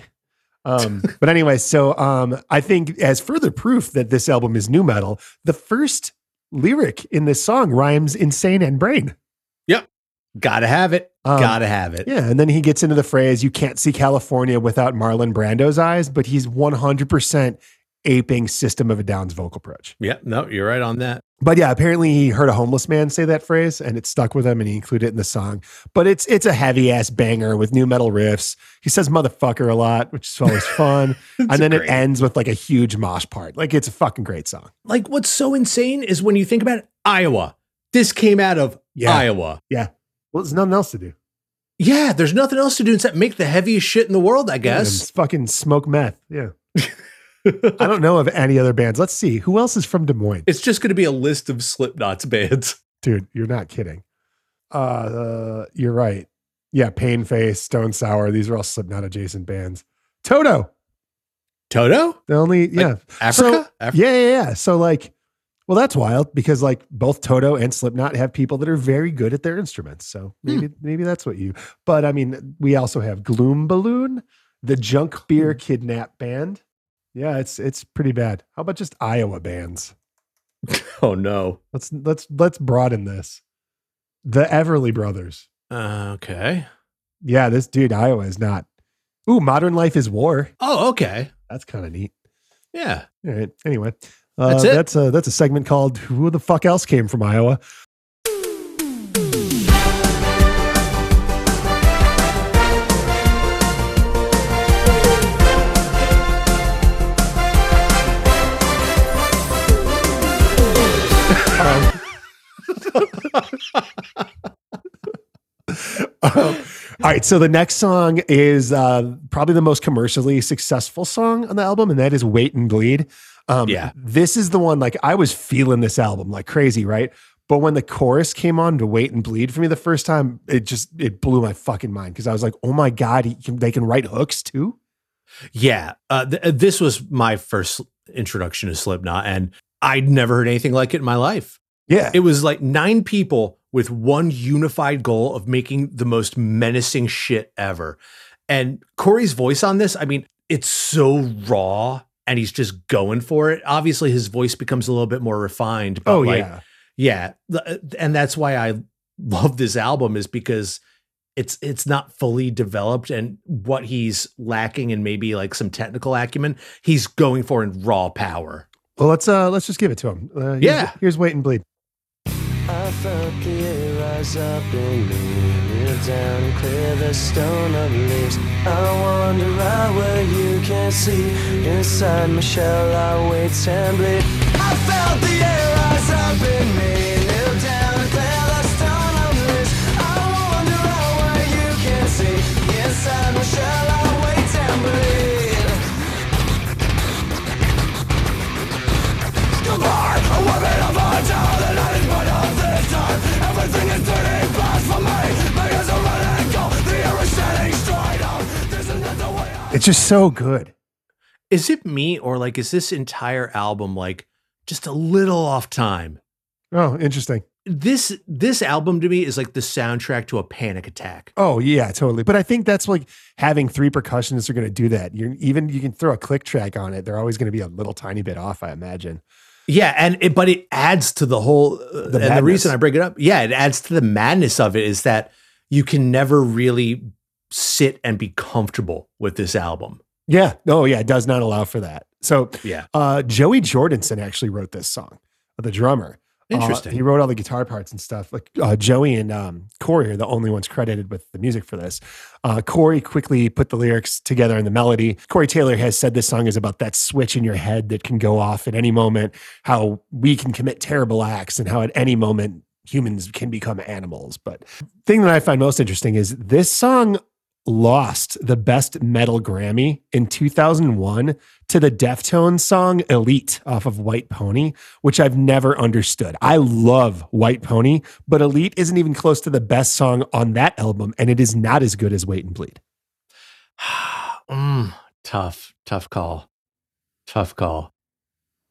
Um, but anyway, so um, I think as further proof that this album is new metal, the first lyric in this song rhymes insane and brain. Gotta have it. Um, Gotta have it. Yeah. And then he gets into the phrase, you can't see California without Marlon Brando's eyes, but he's 100% aping System of a Down's vocal approach. Yeah, no, you're right on that. But yeah, apparently he heard a homeless man say that phrase and it stuck with him and he included it in the song. But it's it's a heavy ass banger with new metal riffs. He says motherfucker a lot, which is always fun. and then great. it ends with like a huge mosh part. Like it's a fucking great song. Like, what's so insane is when you think about it, Iowa. This came out of Iowa. Yeah. Iowa. Well, there's nothing else to do. Yeah, there's nothing else to do except make the heaviest shit in the world, I And guess. fucking smoke meth. Yeah. I don't know of any other bands. Let's see. Who else is from Des Moines? It's just going to be a list of Slipknot's bands. Dude, you're not kidding. Uh, uh you're right. Yeah, Pain Face, Stone Sour. These are all Slipknot adjacent bands. Toto. Toto? The only yeah. Africa? So, Af- yeah, yeah, yeah. So like, well, that's wild because like both Toto and Slipknot have people that are very good at their instruments. So maybe maybe that's what you. But I mean, we also have Gloom Balloon, the Junk Beer Kidnap Band. Yeah, it's it's pretty bad. How about just Iowa bands? Oh, no. Let's let's let's broaden this. The Everly Brothers. Uh, okay. Yeah, this dude Iowa is not. Ooh, Modern Life is War. Oh, okay. That's kind of neat. Yeah. All right. Anyway, uh, That's it. That's a that's a segment called "Who the fuck else came from Iowa." Um, all right, so the next song is uh, probably the most commercially successful song on the album, and that is "Wait and Bleed." Um, Yeah. this is the one like I was feeling this album like crazy, right? But when the chorus came on to "Wait and Bleed" for me the first time, it just it blew my fucking mind because I was like, "Oh my god, can, they can write hooks too." Yeah. Uh, th- uh, this was my first introduction to Slipknot, and I'd never heard anything like it in my life. Yeah, It was like nine people with one unified goal of making the most menacing shit ever. And Corey's voice on this, I mean, it's so raw and he's just going for it. Obviously, his voice becomes a little bit more refined. But oh like, yeah, yeah. And that's why I love this album is because it's it's not fully developed and what he's lacking in maybe like some technical acumen, he's going for in raw power. well let's uh let's just give it to him. Uh, here's- Yeah. here's "Wait and Bleed." Rise up in me, kneel down and clear the stone of leaves. I wander out where you can't see. Inside my shell, I wait and bleed. I felt the air rise up in me, just so good. Is it me or like is this entire album like just a little off time? Oh, interesting. This this album to me is like the soundtrack to a panic attack. Oh yeah, totally. But I think that's like having three percussionists are going to do that. You're even you can throw a click track on it. They're always going to be a little tiny bit off, I imagine. Yeah, and it, but it adds to the whole. Uh, and the reason I bring it up, yeah, it adds to the madness of it is that you can never really sit and be comfortable with this album. Yeah. Oh yeah, it does not allow for that. So Yeah, uh, Joey Jordison actually wrote this song, the drummer. Uh, Interesting. he wrote all the guitar parts and stuff. Like uh, Joey and um, Corey are the only ones credited with the music for this. Uh, Corey quickly put the lyrics together and the melody. Corey Taylor has said this song is about that switch in your head that can go off at any moment. How we can commit terrible acts and how at any moment humans can become animals. But thing that I find most interesting is this song lost the best metal Grammy in 2001 to the Deftones song Elite off of White Pony, which I've never understood. I love White Pony, but Elite isn't even close to the best song on that album, and it is not as good as Wait and Bleed. mm, tough, tough call, tough call.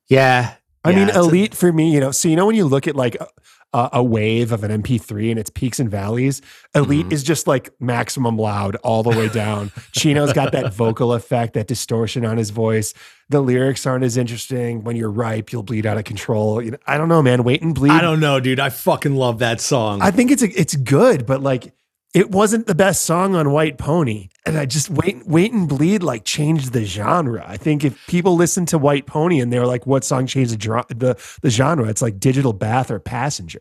Yeah, I yeah, mean, it's a- Elite for me, you know, so you know when you look at like a, a wave of an MP3 and its peaks and valleys, Elite Mhm. is just like maximum loud all the way down. Chino's got that vocal effect, that distortion on his voice. The lyrics aren't as interesting. When you're ripe, you'll bleed out of control. You know, I don't know, man. Wait and bleed. I don't know, dude. I fucking love that song. I think it's a, it's good, but like it wasn't the best song on White Pony, and I just wait wait and bleed like changed the genre. I think if people listen to White Pony and they're like, "What song changed the the the genre?" It's like Digital Bath or Passenger.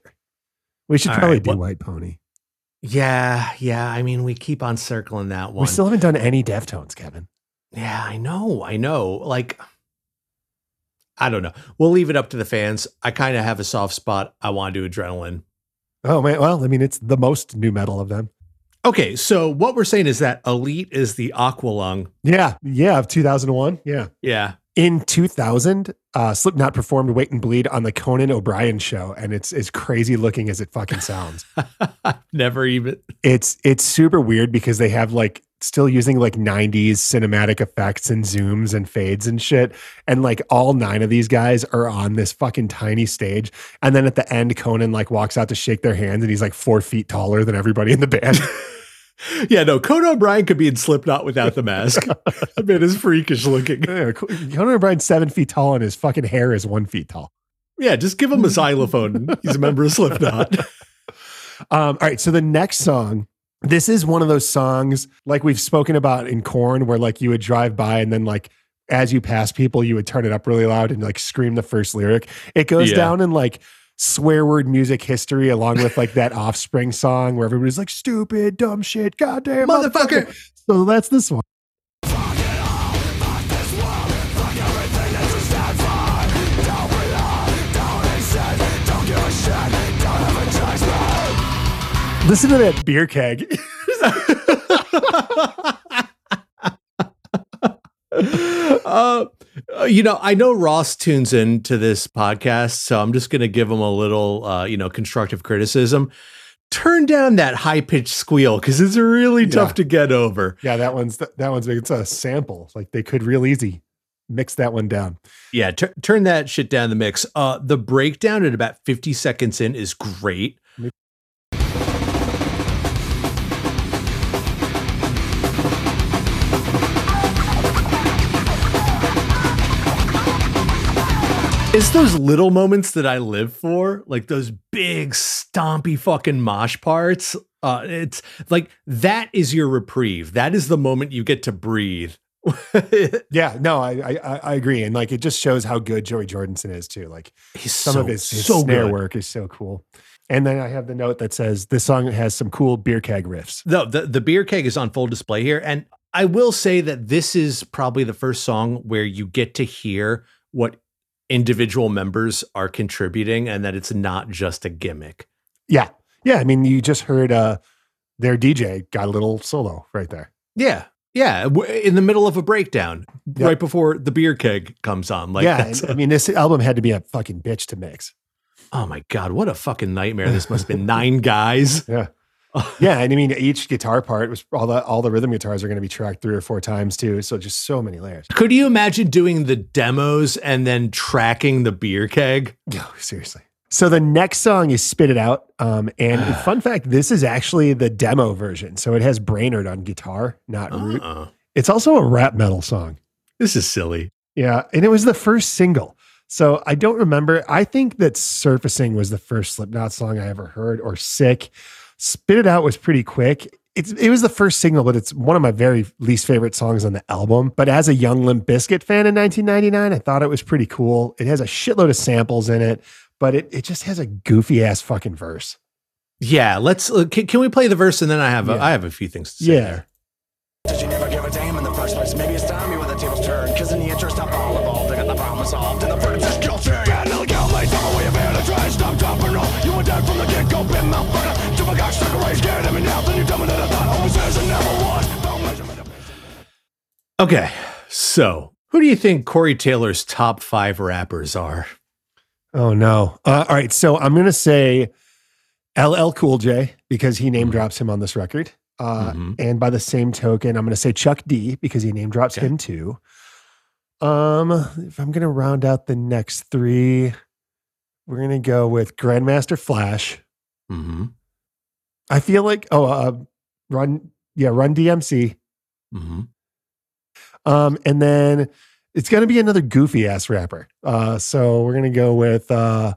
We should All probably right, do what- White Pony. yeah, yeah. I mean, we keep on circling that one. We still haven't done any Deftones, Kevin. Yeah, I know. I know. Like, I don't know. We'll leave it up to the fans. I kind of have a soft spot. I want to do adrenaline. Oh man, well, I mean, it's the most new metal of them. Okay, so what we're saying is that Elite is the Aqualung. Yeah, yeah, of two thousand one. Yeah, Yeah. in two thousand, uh, Slipknot performed Wait and Bleed on the Conan O'Brien show, and it's as crazy looking as it fucking sounds. Never even. it's it's super weird because they have like still using like 90s cinematic effects and zooms and fades and shit and like all nine of these guys are on this fucking tiny stage and then at the end conan like walks out to shake their hands and he's like four feet taller than everybody in the band Yeah, no. Conan O'Brien could be in Slipknot without the mask. I mean, it's freakish looking. Yeah, conan o'brien's seven feet tall and his fucking hair is one feet tall Yeah, just give him a xylophone. He's a member of Slipknot. Um, all right, so the next song, this is one of those songs like we've spoken about in Korn, where like you would drive by and then like as you pass people, you would turn it up really loud and like scream the first lyric. It goes Yeah. down in like swear word music history, along with like that Offspring song where everybody's like stupid, dumb shit, goddamn Motherfucker. motherfucker. So that's this one. Listen to that beer keg. uh, you know, I know Ross tunes into this podcast, so I'm just going to give him a little, uh, you know, constructive criticism. Turn down that high pitched squeal because it's really Yeah. tough to get over. Yeah, that one's that one's big. It's a sample. Like they could real easy mix that one down. Yeah, tur- turn that shit down the mix. Uh, the breakdown at about 50 seconds in is great. It's those little moments that I live for, like those big stompy fucking mosh parts. Uh, it's like that is your reprieve. That is the moment you get to breathe. Yeah, no, I, I I- I agree, and like it just shows how good Joey Jordison is too. Like He's some so, of his, his so snare good. work is so cool. And then I have the note that says this song has some cool beer keg riffs. No, the, the beer keg is on full display here. And I will say that this is probably the first song where you get to hear what individual members are contributing and that it's not just a gimmick. Yeah, yeah. I mean, you just heard uh their DJ got a little solo right there. Yeah. Yeah. In the middle of a breakdown, Yep. right before the beer keg comes on. Like, yeah, I mean, this album had to be a fucking bitch to mix. oh my God, what a fucking nightmare. This must have been nine guys. Yeah. yeah, and I mean each guitar part was all the all the rhythm guitars are going to be tracked three or four times too. So just so many layers. Could you imagine doing the demos and then tracking the beer keg? No, seriously. So the next song is "Spit It Out," um, and fun fact: this is actually the demo version. So it has Brainard on guitar, not Root. Uh-uh. It's also a rap metal song. This is silly. Yeah, and it was the first single. So I don't remember. I think that "Surfacing" was the first Slipknot song I ever heard, or "Sick." "Spit It Out" was pretty quick. It's, it was the first single, but it's one of my very least favorite songs on the album. But as a young Limp Bizkit fan in 1999, I thought it was pretty cool. It has a shitload of samples in it, but it, it just has a goofy ass fucking verse. Yeah, let's. Uh, can, can we play the verse and then I have a, Yeah. I have a few things to say Yeah. there. Did you never give a damn in the first place? Maybe it's time you when the tables turn. Cause in the interest of all involved, I got the problem solved. And the verdict is guilty. Okay, so who do you think Corey Taylor's top five rappers are? Oh no! Uh, all right, so I'm gonna say LL Cool J because he name drops him on this record, uh, Mhm. and by the same token, I'm gonna say Chuck D because he name drops Okay. him too. Um, if I'm gonna round out the next three, we're gonna go with Grandmaster Flash. Mm-hmm. I feel like oh, uh, Run yeah, Run DMC. Um, and then it's gonna be another goofy ass rapper. Uh, so we're gonna go with uh,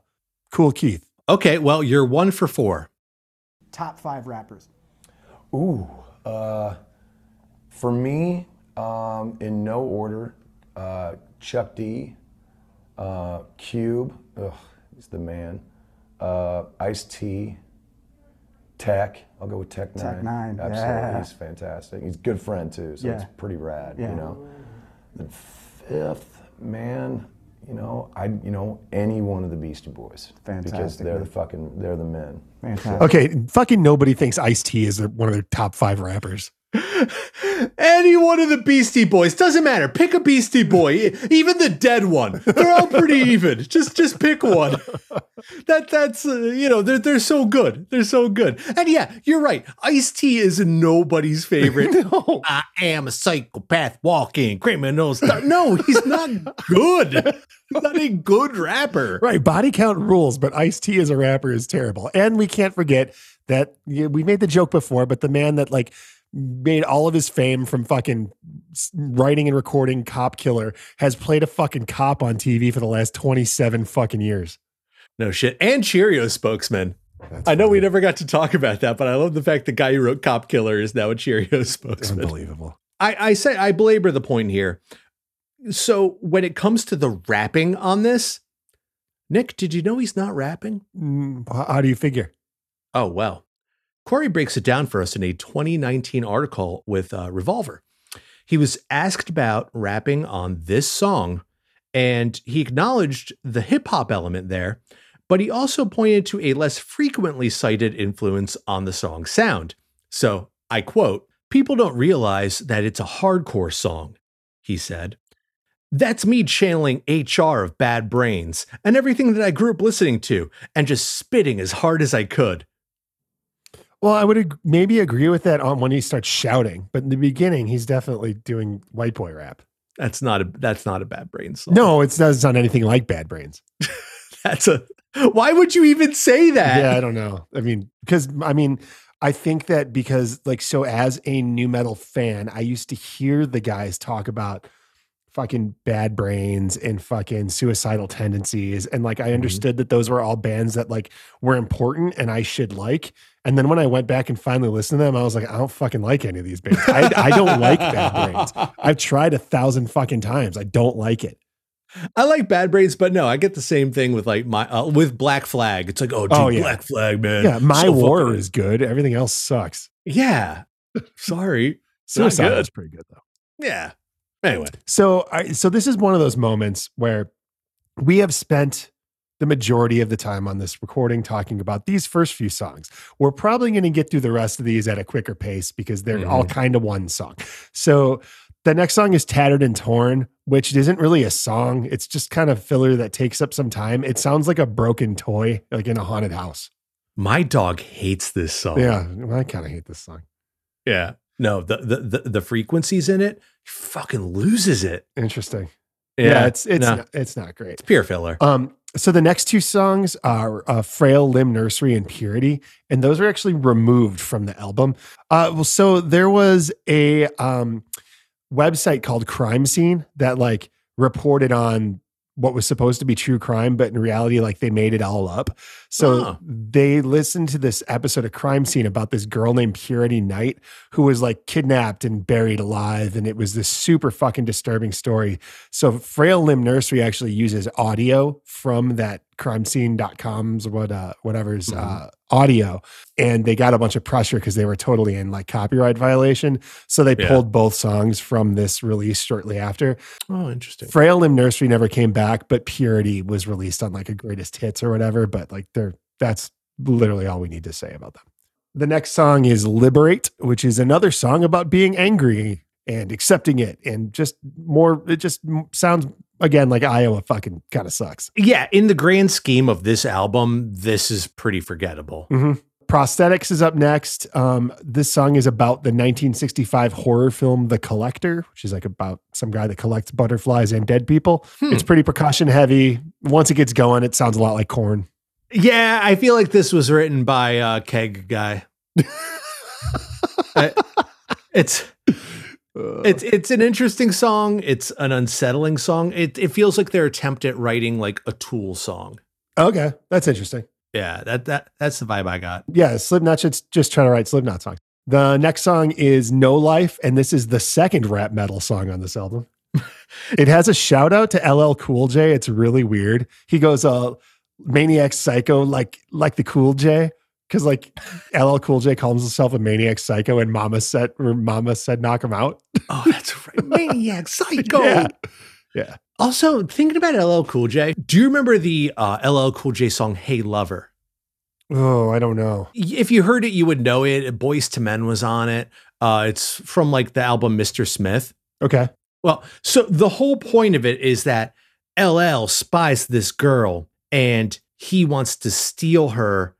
Kool Keith. Okay, well, you're one for four. Top five rappers. Ooh, uh, for me, um, in no order, uh, Chuck D, uh, Cube, ugh, he's the man. Uh, Ice T, Tech. I'll go with Tech N9ne. Tech N9ne, absolutely. yeah. He's fantastic. He's a good friend too, so it's pretty rad. Yeah. You know. The fifth man, you know, I you know any one of the Beastie Boys Fantastic. because they're man. the fucking they're the men. Fantastic. Okay, fucking nobody thinks Ice T is one of their top five rappers. Any one of the Beastie Boys doesn't matter. Pick a Beastie Boy, even the dead one. They're all pretty even. Just just pick one. That that's uh, you know they're they're so good. They're so good. And yeah, you're right. Ice T is nobody's favorite. I am a psychopath walking criminal. Star. No, he's not good. He's not a good rapper. Right, body count rules, but Ice T as a rapper is terrible. And we can't forget that yeah, we made the joke before, but the man that like made all of his fame from fucking writing and recording Cop Killer has played a fucking cop on TV for the last 27 fucking years. No shit. And Cheerio spokesman. I know we never got to talk about that, but I love the fact the guy who wrote Cop Killer is now a Cheerio spokesman. Unbelievable. I, I say I belabor the point here. So when it comes to the rapping on this, Nick, did you know he's not rapping? Mm, How how do you figure? Oh well. Corey breaks it down for us in a 2019 article with uh, Revolver. He was asked about rapping on this song, and he acknowledged the hip hop element there, but he also pointed to a less frequently cited influence on the song's sound. So I quote, People don't realize that it's a hardcore song, he said. That's me channeling HR of Bad Brains and everything that I grew up listening to and just spitting as hard as I could. Well, I would ag- maybe agree with that on when he starts shouting, but in the beginning, he's definitely doing white boy rap. That's not a that's not a Bad Brains song. No, it's doesn't sound anything like Bad Brains. That's a why would you even say that? Yeah, I don't know. I mean, because I mean, I think that because like so as a new metal fan, I used to hear the guys talk about fucking bad brains and fucking suicidal tendencies and like I understood that those were all bands that like were important and I should like. And then when I went back and finally listened to them, I was like, I don't fucking like any of these bands. I, I don't like bad brains. I've tried a thousand fucking times. I don't like it. I like Bad Brains, but no, I get the same thing with like my uh, with Black Flag. It's like, oh, dude, Oh, yeah. Black Flag, man. Yeah, my So war fucking- is good. Everything else sucks. Yeah. Sorry. Suicide is pretty good though. Yeah. Anyway. So, I, so this is one of those moments where we have spent the majority of the time on this recording talking about these first few songs. We're probably going to get through the rest of these at a quicker pace because they're all mm-hmm. kind of one song. So, the next song is Tattered and Torn, which isn't really a song. It's just kind of filler that takes up some time. It sounds like a broken toy, like in a haunted house. My dog hates this song. Yeah, I kind of hate this song. Yeah. No, the, the the the frequencies in it, fucking loses it. Interesting. Yeah, it's it's no, not, it's not great. it's pure filler. Um, so the next two songs are uh, "Frail Limb Nursery" and "Purity," and those are actually removed from the album. Uh, well, so there was a um, website called Crime Scene that like reported on what was supposed to be true crime, but in reality, like they made it all up. So Oh. they listened to this episode of Crime Scene about this girl named Purity Knight who was like kidnapped and buried alive. And it was this super fucking disturbing story. So Frail Limb Nursery actually uses audio from that crimescene.com's what uh whatever's uh audio and they got a bunch of pressure because they were totally in like copyright violation so they Yeah. pulled both songs from this release shortly after oh, interesting. Frail Limb Nursery never came back, but Purity was released on like a greatest hits or whatever. But like they're that's literally all we need to say about them. The next song is Liberate, which is another song about being angry and accepting it and just more it just sounds again like Iowa fucking kind of sucks. Yeah, in the grand scheme of this album, this is pretty forgettable. Mhm. Prosthetics is up next. Um, this song is about the 1965 horror film The Collector, which is like about some guy that collects butterflies and dead people. Hmm. It's pretty percussion heavy. Once it gets going, it sounds a lot like Korn. Yeah, I feel like this was written by uh Keg guy. I- it's it's it's an interesting song. It's an unsettling song. It it feels like their attempt at writing like a Tool song. Okay, that's interesting. Yeah, that that that's the vibe I got. Yeah, Slipknot should just trying to write Slipknot songs. The next song is No Life, and this is the second rap metal song on this album. it has a shout out to LL Cool J. It's really weird. He goes, uh, Maniac Psycho, like like the Cool J. Because like LL Cool J calls himself a maniac psycho, and Mama said, or Mama said, knock him out. Oh, that's right. Maniac Psycho. Yeah. Yeah. Also, thinking about LL Cool J, do you remember the uh, LL Cool J song "Hey Lover"? Oh, I don't know. If you heard it, you would know it. Boyz II Men was on it. Uh, it's from like the album Mr. Smith. Okay. Well, so the whole point of it is that LL spies this girl and he wants to steal her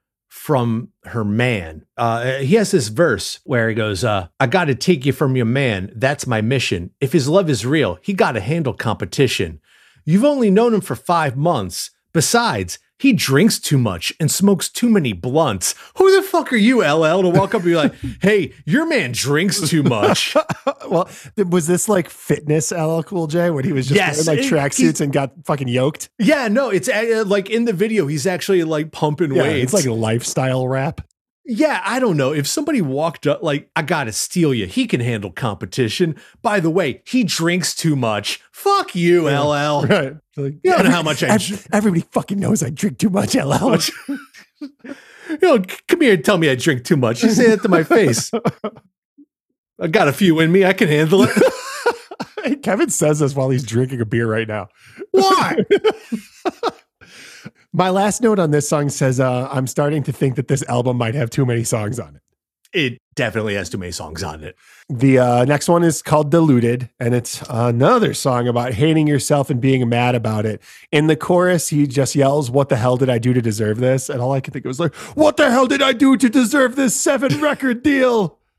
from her man. Uh, he has this verse where he goes, uh, I got to take you from your man. That's my mission. If his love is real, he got to handle competition. You've only known him for five months. Besides, he drinks too much and smokes too many blunts. Who the fuck are you, LL, to walk up and be like, hey, your man drinks too much? well, was this like fitness LL Cool J when he was just Yes, wearing like tracksuits and got fucking yoked? Yeah, no, it's uh, like in the video, he's actually like pumping Yeah, weights. it's like a lifestyle rap. Yeah, I don't know. If somebody walked up, like, I gotta steal you, he can handle competition. By the way, he drinks too much. Fuck you, LL. Right. Like, You don't know how much I dr- everybody fucking knows I drink too much, LL. You know, come here and tell me I drink too much. You say that to my face. I got a few in me. I can handle it. Kevin says this while he's drinking a beer right now. Why? My last note on this song says, uh, I'm starting to think that this album might have too many songs on it. It definitely has too many songs on it. The uh, next one is called Deluded, and it's another song about hating yourself and being mad about it. In the chorus, he just yells, What the hell did I do to deserve this? And all I could think was like, What the hell did I do to deserve this seven record deal?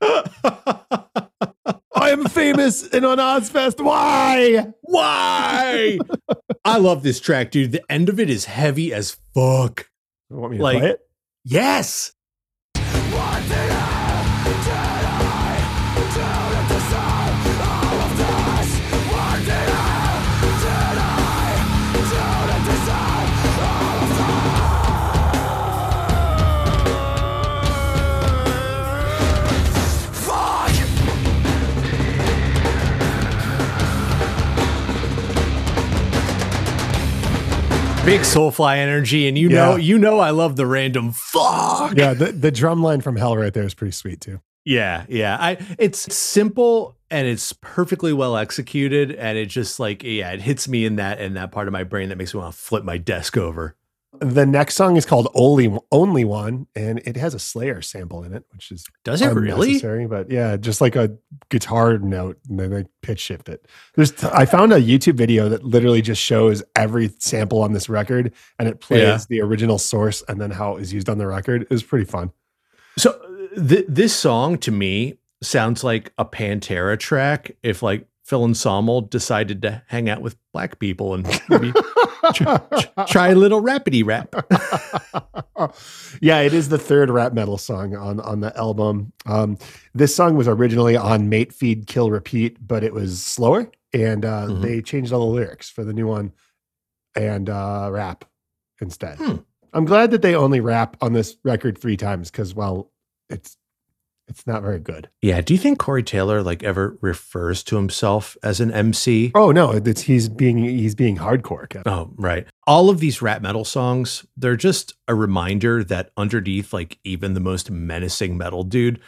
I am famous and on Ozzfest. Why? Why? I love this track, dude. The end of it is heavy as fuck. You want me to Like- play it? Yes. Big Soulfly energy, and you know, you know, I love the random fuck. Yeah, the, the drum line from Hell right there is pretty sweet too. Yeah, yeah. I it's simple and it's perfectly well executed, and it just like yeah, it hits me in that in that part of my brain that makes me want to flip my desk over. The next song is called Only Only One, and it has a Slayer sample in it, which is Does it really? But yeah, just like a guitar note, and then they pitch shift it. There's I found a YouTube video that literally just shows every sample on this record, and it plays Yeah. the original source and then how it was used on the record. It was pretty fun. So th- this song to me sounds like a Pantera track if like Phil and Anselmo decided to hang out with black people and maybe try, try a little rapidy rap. yeah, it is the third rap metal song on on the album. Um, this song was originally on Mate Feed Kill Repeat, but it was slower, and uh, Mhm. they changed all the lyrics for the new one and uh, rap instead. Hmm. I'm glad that they only rap on this record three times because well, it's it's not very good. Yeah, do you think Corey Taylor like ever refers to himself as an MC? Oh no, it's he's being he's being hardcore. Kevin. Oh, right. All of these rap metal songs, they're just a reminder that underneath like even the most menacing metal dude,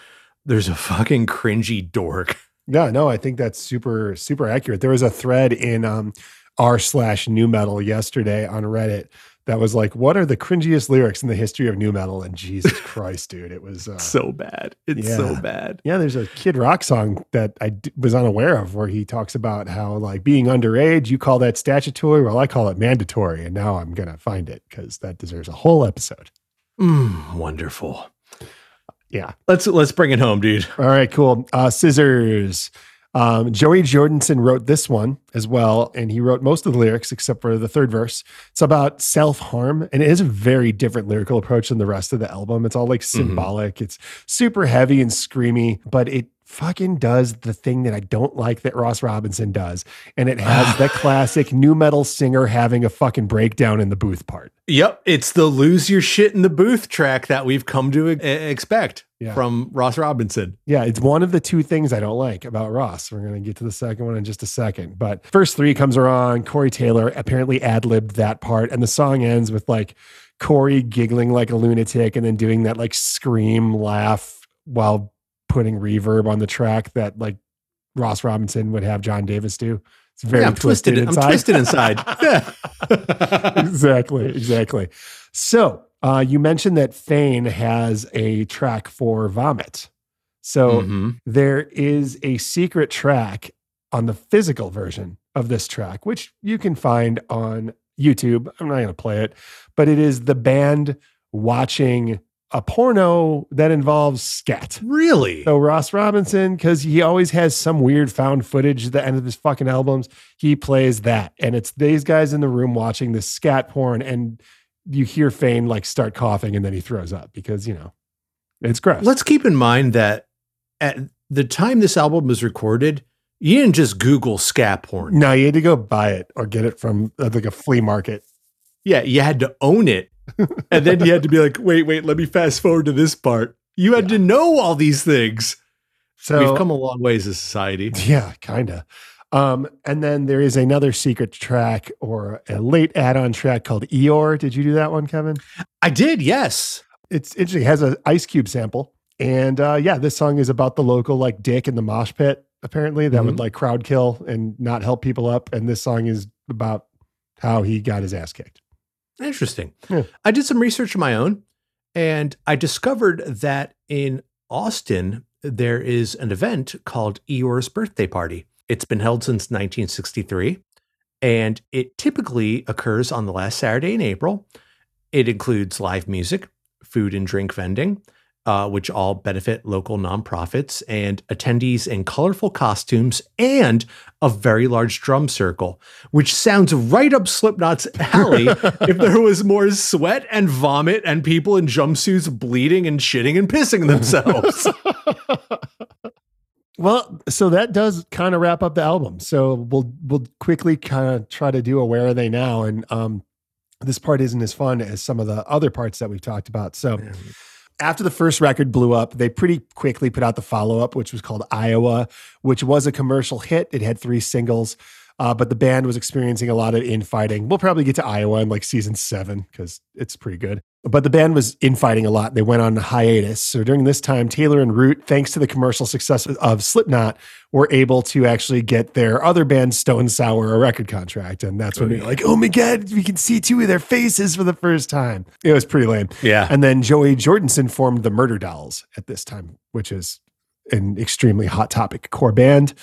there's a fucking cringy dork. Yeah, no, I think that's super, super accurate. There was a thread in um, r slash new metal yesterday on Reddit that was like, "What are the cringiest lyrics in the history of new metal?" And Jesus Christ, dude, it was uh, so bad. It's so bad. Yeah, there's a Kid Rock song that I d- was unaware of where he talks about how like being underage, you call that statutory, well, I call it mandatory, and now I'm gonna find it because that deserves a whole episode. Mm, wonderful. Yeah. Let's let's bring it home, dude. All right, cool. Uh, scissors. Um, Joey Jordison wrote this one as well, and he wrote most of the lyrics except for the third verse. It's about self harm, and it is a very different lyrical approach than the rest of the album. It's all like symbolic. It's super heavy and screamy, but it fucking does the thing that I don't like that Ross Robinson does, and it has the classic new metal singer having a fucking breakdown in the booth part. Yep, it's the lose your shit in the booth track that we've come to expect Yeah. from Ross Robinson. Yeah, it's one of the two things I don't like about Ross. We're going to get to the second one in just a second. But first three comes around. Corey Taylor apparently ad libbed that part. And the song ends with like Corey giggling like a lunatic and then doing that like scream laugh while putting reverb on the track that like Ross Robinson would have John Davis do. It's very Yeah, I'm twisted. twisted, I'm inside. twisted inside. Yeah. exactly, exactly. So uh, you mentioned that Fehn has a track for Vomit. So Mhm. there is a secret track on the physical version of this track, which you can find on YouTube. I'm not going to play it, but it is the band watching a porno that involves scat. Really? So Ross Robinson, because he always has some weird found footage at the end of his fucking albums, he plays that. And it's these guys in the room watching this scat porn, and you hear Fehn like start coughing and then he throws up because, you know, it's gross. Let's keep in mind that at the time this album was recorded, you didn't just Google scat porn. no, you had to go buy it or get it from uh, like a flea market. Yeah, you had to own it. And then you had to be like, wait, wait, let me fast forward to this part. You had to know all these things. So We've come a long way as a society. Yeah, kind of. Um, and then there is another secret track or a late add-on track called Eeyore. Did you do that one, Kevin? I did, yes. It's interesting. It has an Ice Cube sample, and uh, yeah, this song is about the local like dick in the mosh pit. Apparently, that would Mhm. like crowd kill and not help people up. And this song is about how he got his ass kicked. Interesting. Yeah. I did some research of my own and I discovered that in Austin, there is an event called Eeyore's Birthday Party. It's been held since 1963 and it typically occurs on the last Saturday in April. It includes live music, food and drink vending, uh, which all benefit local nonprofits, and attendees in colorful costumes and a very large drum circle, which sounds right up Slipknot's alley if there was more sweat and vomit and people in jumpsuits bleeding and shitting and pissing themselves. Well, so that does kind of wrap up the album. So we'll we'll quickly kind of try to do a where are they now, and um, this part isn't as fun as some of the other parts that we've talked about. So after the first record blew up, they pretty quickly put out the follow up, which was called Iowa, which was a commercial hit. It had three singles. Uh, but the band was experiencing a lot of infighting. We'll probably get to Iowa in like season seven because it's pretty good. But the band was infighting a lot. They went on hiatus. So during this time, Taylor and Root, thanks to the commercial success of Slipknot, were able to actually get their other band, Stone Sour, a record contract. And that's when they're like, oh my God, we can see two of their faces for the first time. It was pretty lame. Yeah. And then Joey Jordison formed the Murderdolls at this time, which is an extremely hot topic core band.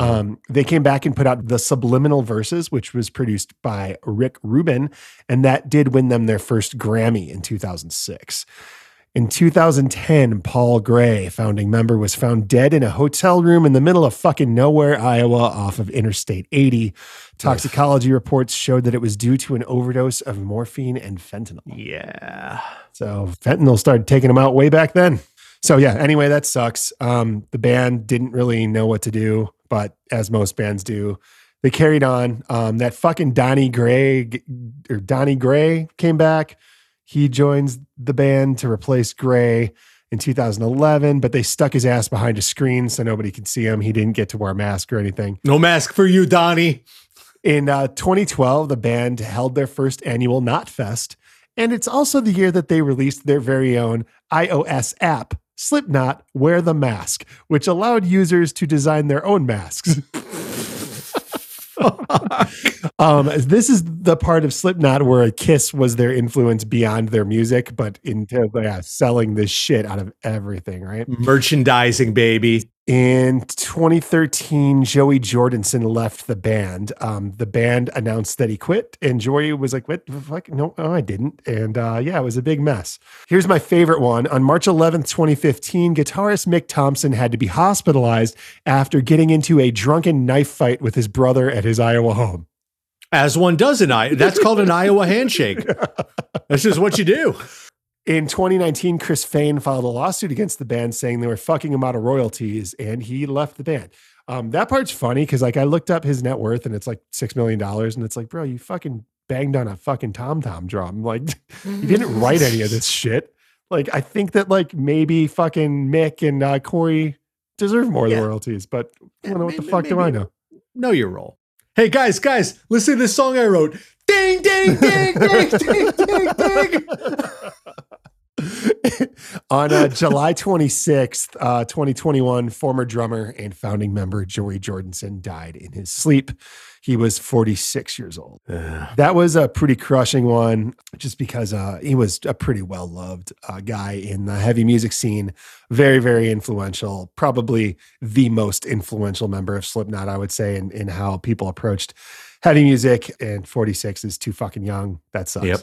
Um, they came back and put out the Subliminal Verses, which was produced by Rick Rubin, and that did win them their first Grammy in 2006. In 2010, Paul Gray, founding member, was found dead in a hotel room in the middle of fucking nowhere, Iowa, off of Interstate 80. Toxicology reports showed that it was due to an overdose of morphine and fentanyl. Yeah. So fentanyl started taking him out way back then. So yeah, anyway, that sucks. Um, the band didn't really know what to do, but as most bands do, they carried on. Um, that fucking Donnie Gray or Donnie Gray came back. He joins the band to replace Gray in 2011, but they stuck his ass behind a screen so nobody could see him. He didn't get to wear a mask or anything. No mask for you, Donnie. In uh, 2012, the band held their first annual Knotfest, and it's also the year that they released their very own iOS app, Slipknot Wear the Mask, which allowed users to design their own masks. um, this is the part of Slipknot where a Kiss was their influence beyond their music, but into yeah, selling this shit out of everything, right? Merchandising, baby. In 2013, Joey Jordison left the band. Um, the band announced that he quit, and Joey was like, "What? Fuck? No, no, I didn't." And uh, yeah, it was a big mess. Here's my favorite one. On March 11th, 2015, guitarist Mick Thomson had to be hospitalized after getting into a drunken knife fight with his brother at his Iowa home. As one does in Iowa. That's called an Iowa handshake. That's just what you do. In 2019, Chris Fehn filed a lawsuit against the band saying they were fucking him out of royalties and he left the band. Um, that part's funny because like I looked up his net worth and it's like six million dollars, and it's like, bro, you fucking banged on a fucking tom tom drum. Like you didn't write any of this shit. Like I think that like maybe fucking Mick and uh, Corey deserve more of Yeah. the royalties, but I don't know what the maybe- fuck do I know? Know your role. Hey guys, guys, listen to this song I wrote. Ding, ding, ding, ding, ding, ding, ding. On uh, July 26th, uh, 2021, former drummer and founding member Joey Jordison died in his sleep. He was 46 years old. That was a pretty crushing one, just because uh, he was a pretty well loved uh, guy in the heavy music scene. Very, very influential. Probably the most influential member of Slipknot, I would say, in, in how people approached heavy music. And 46 is too fucking young. That sucks. Yep.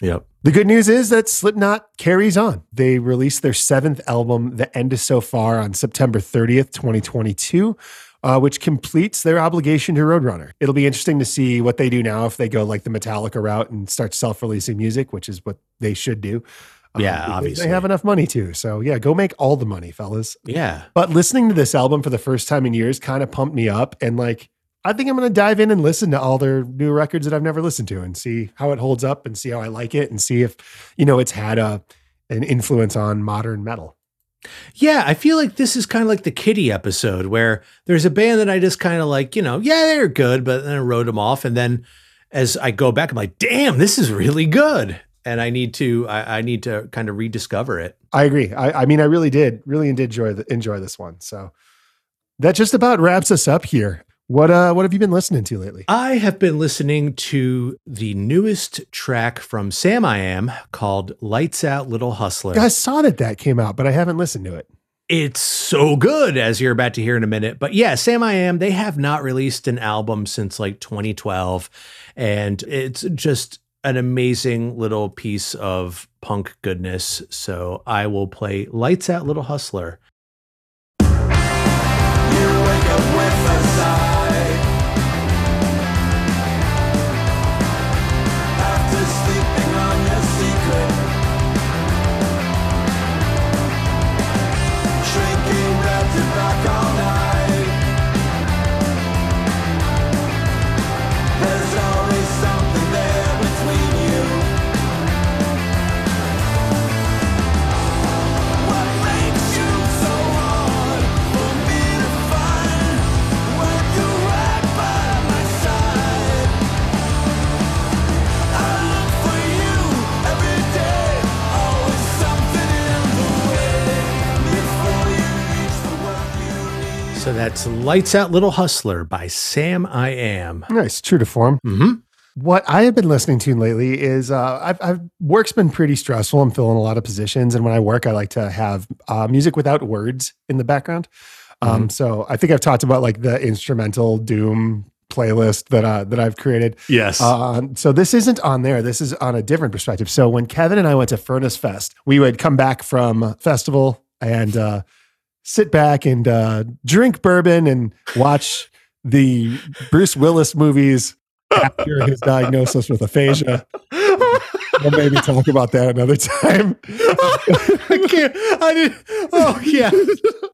Yep. The good news is that Slipknot carries on. They released their seventh album, The End is So Far, on September 30th, 2022, uh, which completes their obligation to Roadrunner. It'll be interesting to see what they do now if they go like the Metallica route and start self releasing music, which is what they should do. Um, Yeah, obviously. They have enough money to. So, yeah, go make all the money, fellas. Yeah. But listening to this album for the first time in years kind of pumped me up. And like, I think I'm going to dive in and listen to all their new records that I've never listened to and see how it holds up and see how I like it and see if, you know, it's had a, an influence on modern metal. Yeah, I feel like this is kind of like the Kittie episode where there's a band that I just kind of like, you know, yeah, they're good, but then I wrote them off. And then as I go back, I'm like, damn, this is really good. And I need to, I, I need to kind of rediscover it. I agree. I, I mean, I really did, really did enjoy the, enjoy this one. So that just about wraps us up here. What uh, what have you been listening to lately? I have been listening to the newest track from Samiam called Lights Out Little Hustler. I saw that that came out, but I haven't listened to it. It's so good, as you're about to hear in a minute. But yeah, Samiam, they have not released an album since like 2012. And it's just an amazing little piece of punk goodness. So I will play Lights Out Little Hustler. After That's Lights Out Little Hustler by Samiam. Nice, true to form. Mm-hmm. What I have been listening to lately is uh, I've, I've work's been pretty stressful. I'm filling a lot of positions, and when I work, I like to have uh, music without words in the background. Um, So I think I've talked about like the instrumental doom playlist that uh, that I've created. Yes. Uh, so this isn't on there. This is on a different perspective. So when Kevin and I went to Furnace Fest, we would come back from festival and uh, sit back and uh, drink bourbon and watch the Bruce Willis movies after his diagnosis with aphasia. We'll maybe talk about that another time. I can't. I didn't. Oh yeah,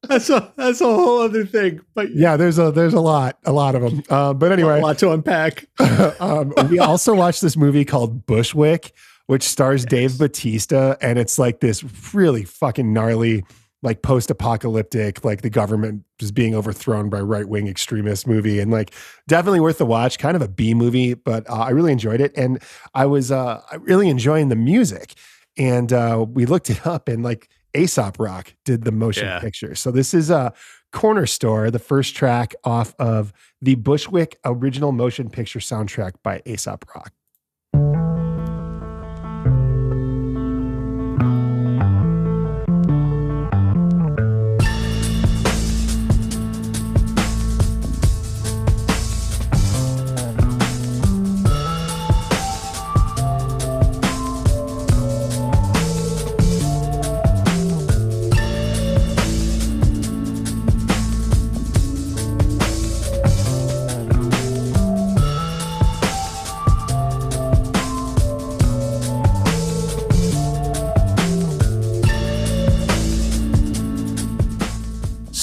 that's a that's a whole other thing. But Yeah, there's a there's a lot a lot of them. Uh, but anyway, a lot to unpack. um, we also watched this movie called Bushwick, which stars Dave Bautista, and it's like this really fucking gnarly, like post-apocalyptic, like the government is being overthrown by right-wing extremists movie, and like definitely worth the watch. Kind of a B movie, but uh, I really enjoyed it, and I was uh, really enjoying the music. And uh, we looked it up, and like Aesop Rock did the motion Yeah. picture. So this is a Corner Store, the first track off of the Bushwick original motion picture soundtrack by Aesop Rock.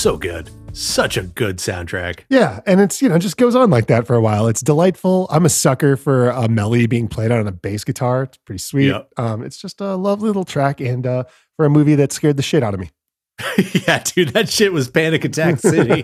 So good. Such a good soundtrack. Yeah, and it's you know just goes on like that for a while. It's delightful. I'm a sucker for a melody being played on a bass guitar. It's pretty sweet. Yep. Um, it's just a lovely little track, and uh, for a movie that scared the shit out of me. yeah, dude, that shit was Panic Attack City.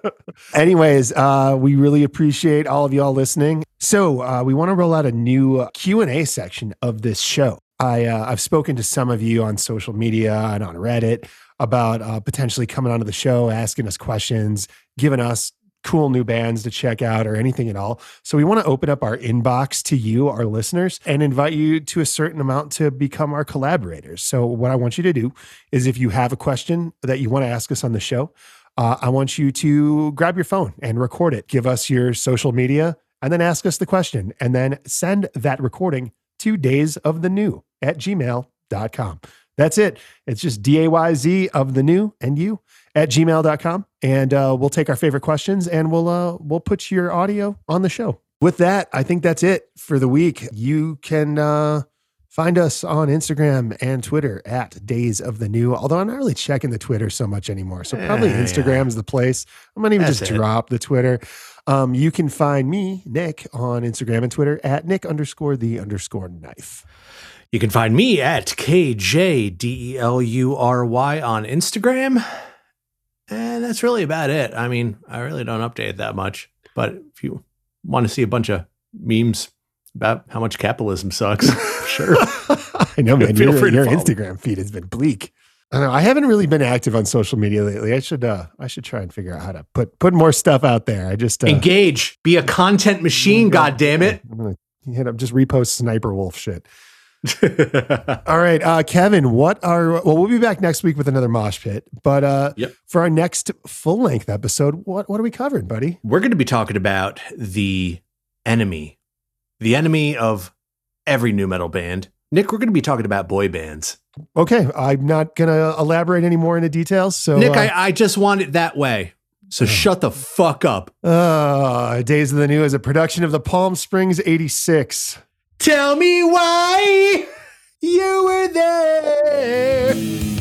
Anyways, uh, we really appreciate all of y'all listening. So uh, we want to roll out a new Q and A section of this show. I uh, I've spoken to some of you on social media and on Reddit about uh, potentially coming onto the show, asking us questions, giving us cool new bands to check out or anything at all. So we want to open up our inbox to you, our listeners, and invite you to a certain amount to become our collaborators. So what I want you to do is if you have a question that you want to ask us on the show, uh, I want you to grab your phone and record it. Give us your social media and then ask us the question and then send that recording to days of the new at gmail.com. That's it. It's just D A Y Z of the new and you at gmail.com. And uh, we'll take our favorite questions and we'll uh, we'll put your audio on the show. With that, I think that's it for the week. You can uh, find us on Instagram and Twitter at Days of the New. Although I'm not really checking the Twitter so much anymore, so probably Yeah, yeah. Instagram's the place. I'm gonna even That's just it. drop the Twitter. Um, you can find me Nick on Instagram and Twitter at Nick underscore the underscore knife. You can find me at KJDELURY on Instagram. And that's really about it. I mean, I really don't update that much. But if you want to see a bunch of memes about how much capitalism sucks, sure. I know, man. Feel Your, free your. Instagram feed has been bleak. I don't know. I haven't really been active on social media lately. I should uh I should try and figure out how to put put more stuff out there. I just uh, Engage. Be a content machine, God damn it. I'm gonna hit up just repost sniper wolf shit. All right, uh, Kevin. What are well? We'll be back next week with another mosh pit. But uh, Yep. for our next full length episode, what what are we covering, buddy? We're going to be talking about the enemy, the enemy of every new metal band. Nick, we're going to be talking about boy bands. Okay, I'm not gonna elaborate any more into details. So, Nick, uh, I, I just want it that way. So shut the fuck up. uh, Days of the New is a production of the Palm Springs '86. Tell me why you were there.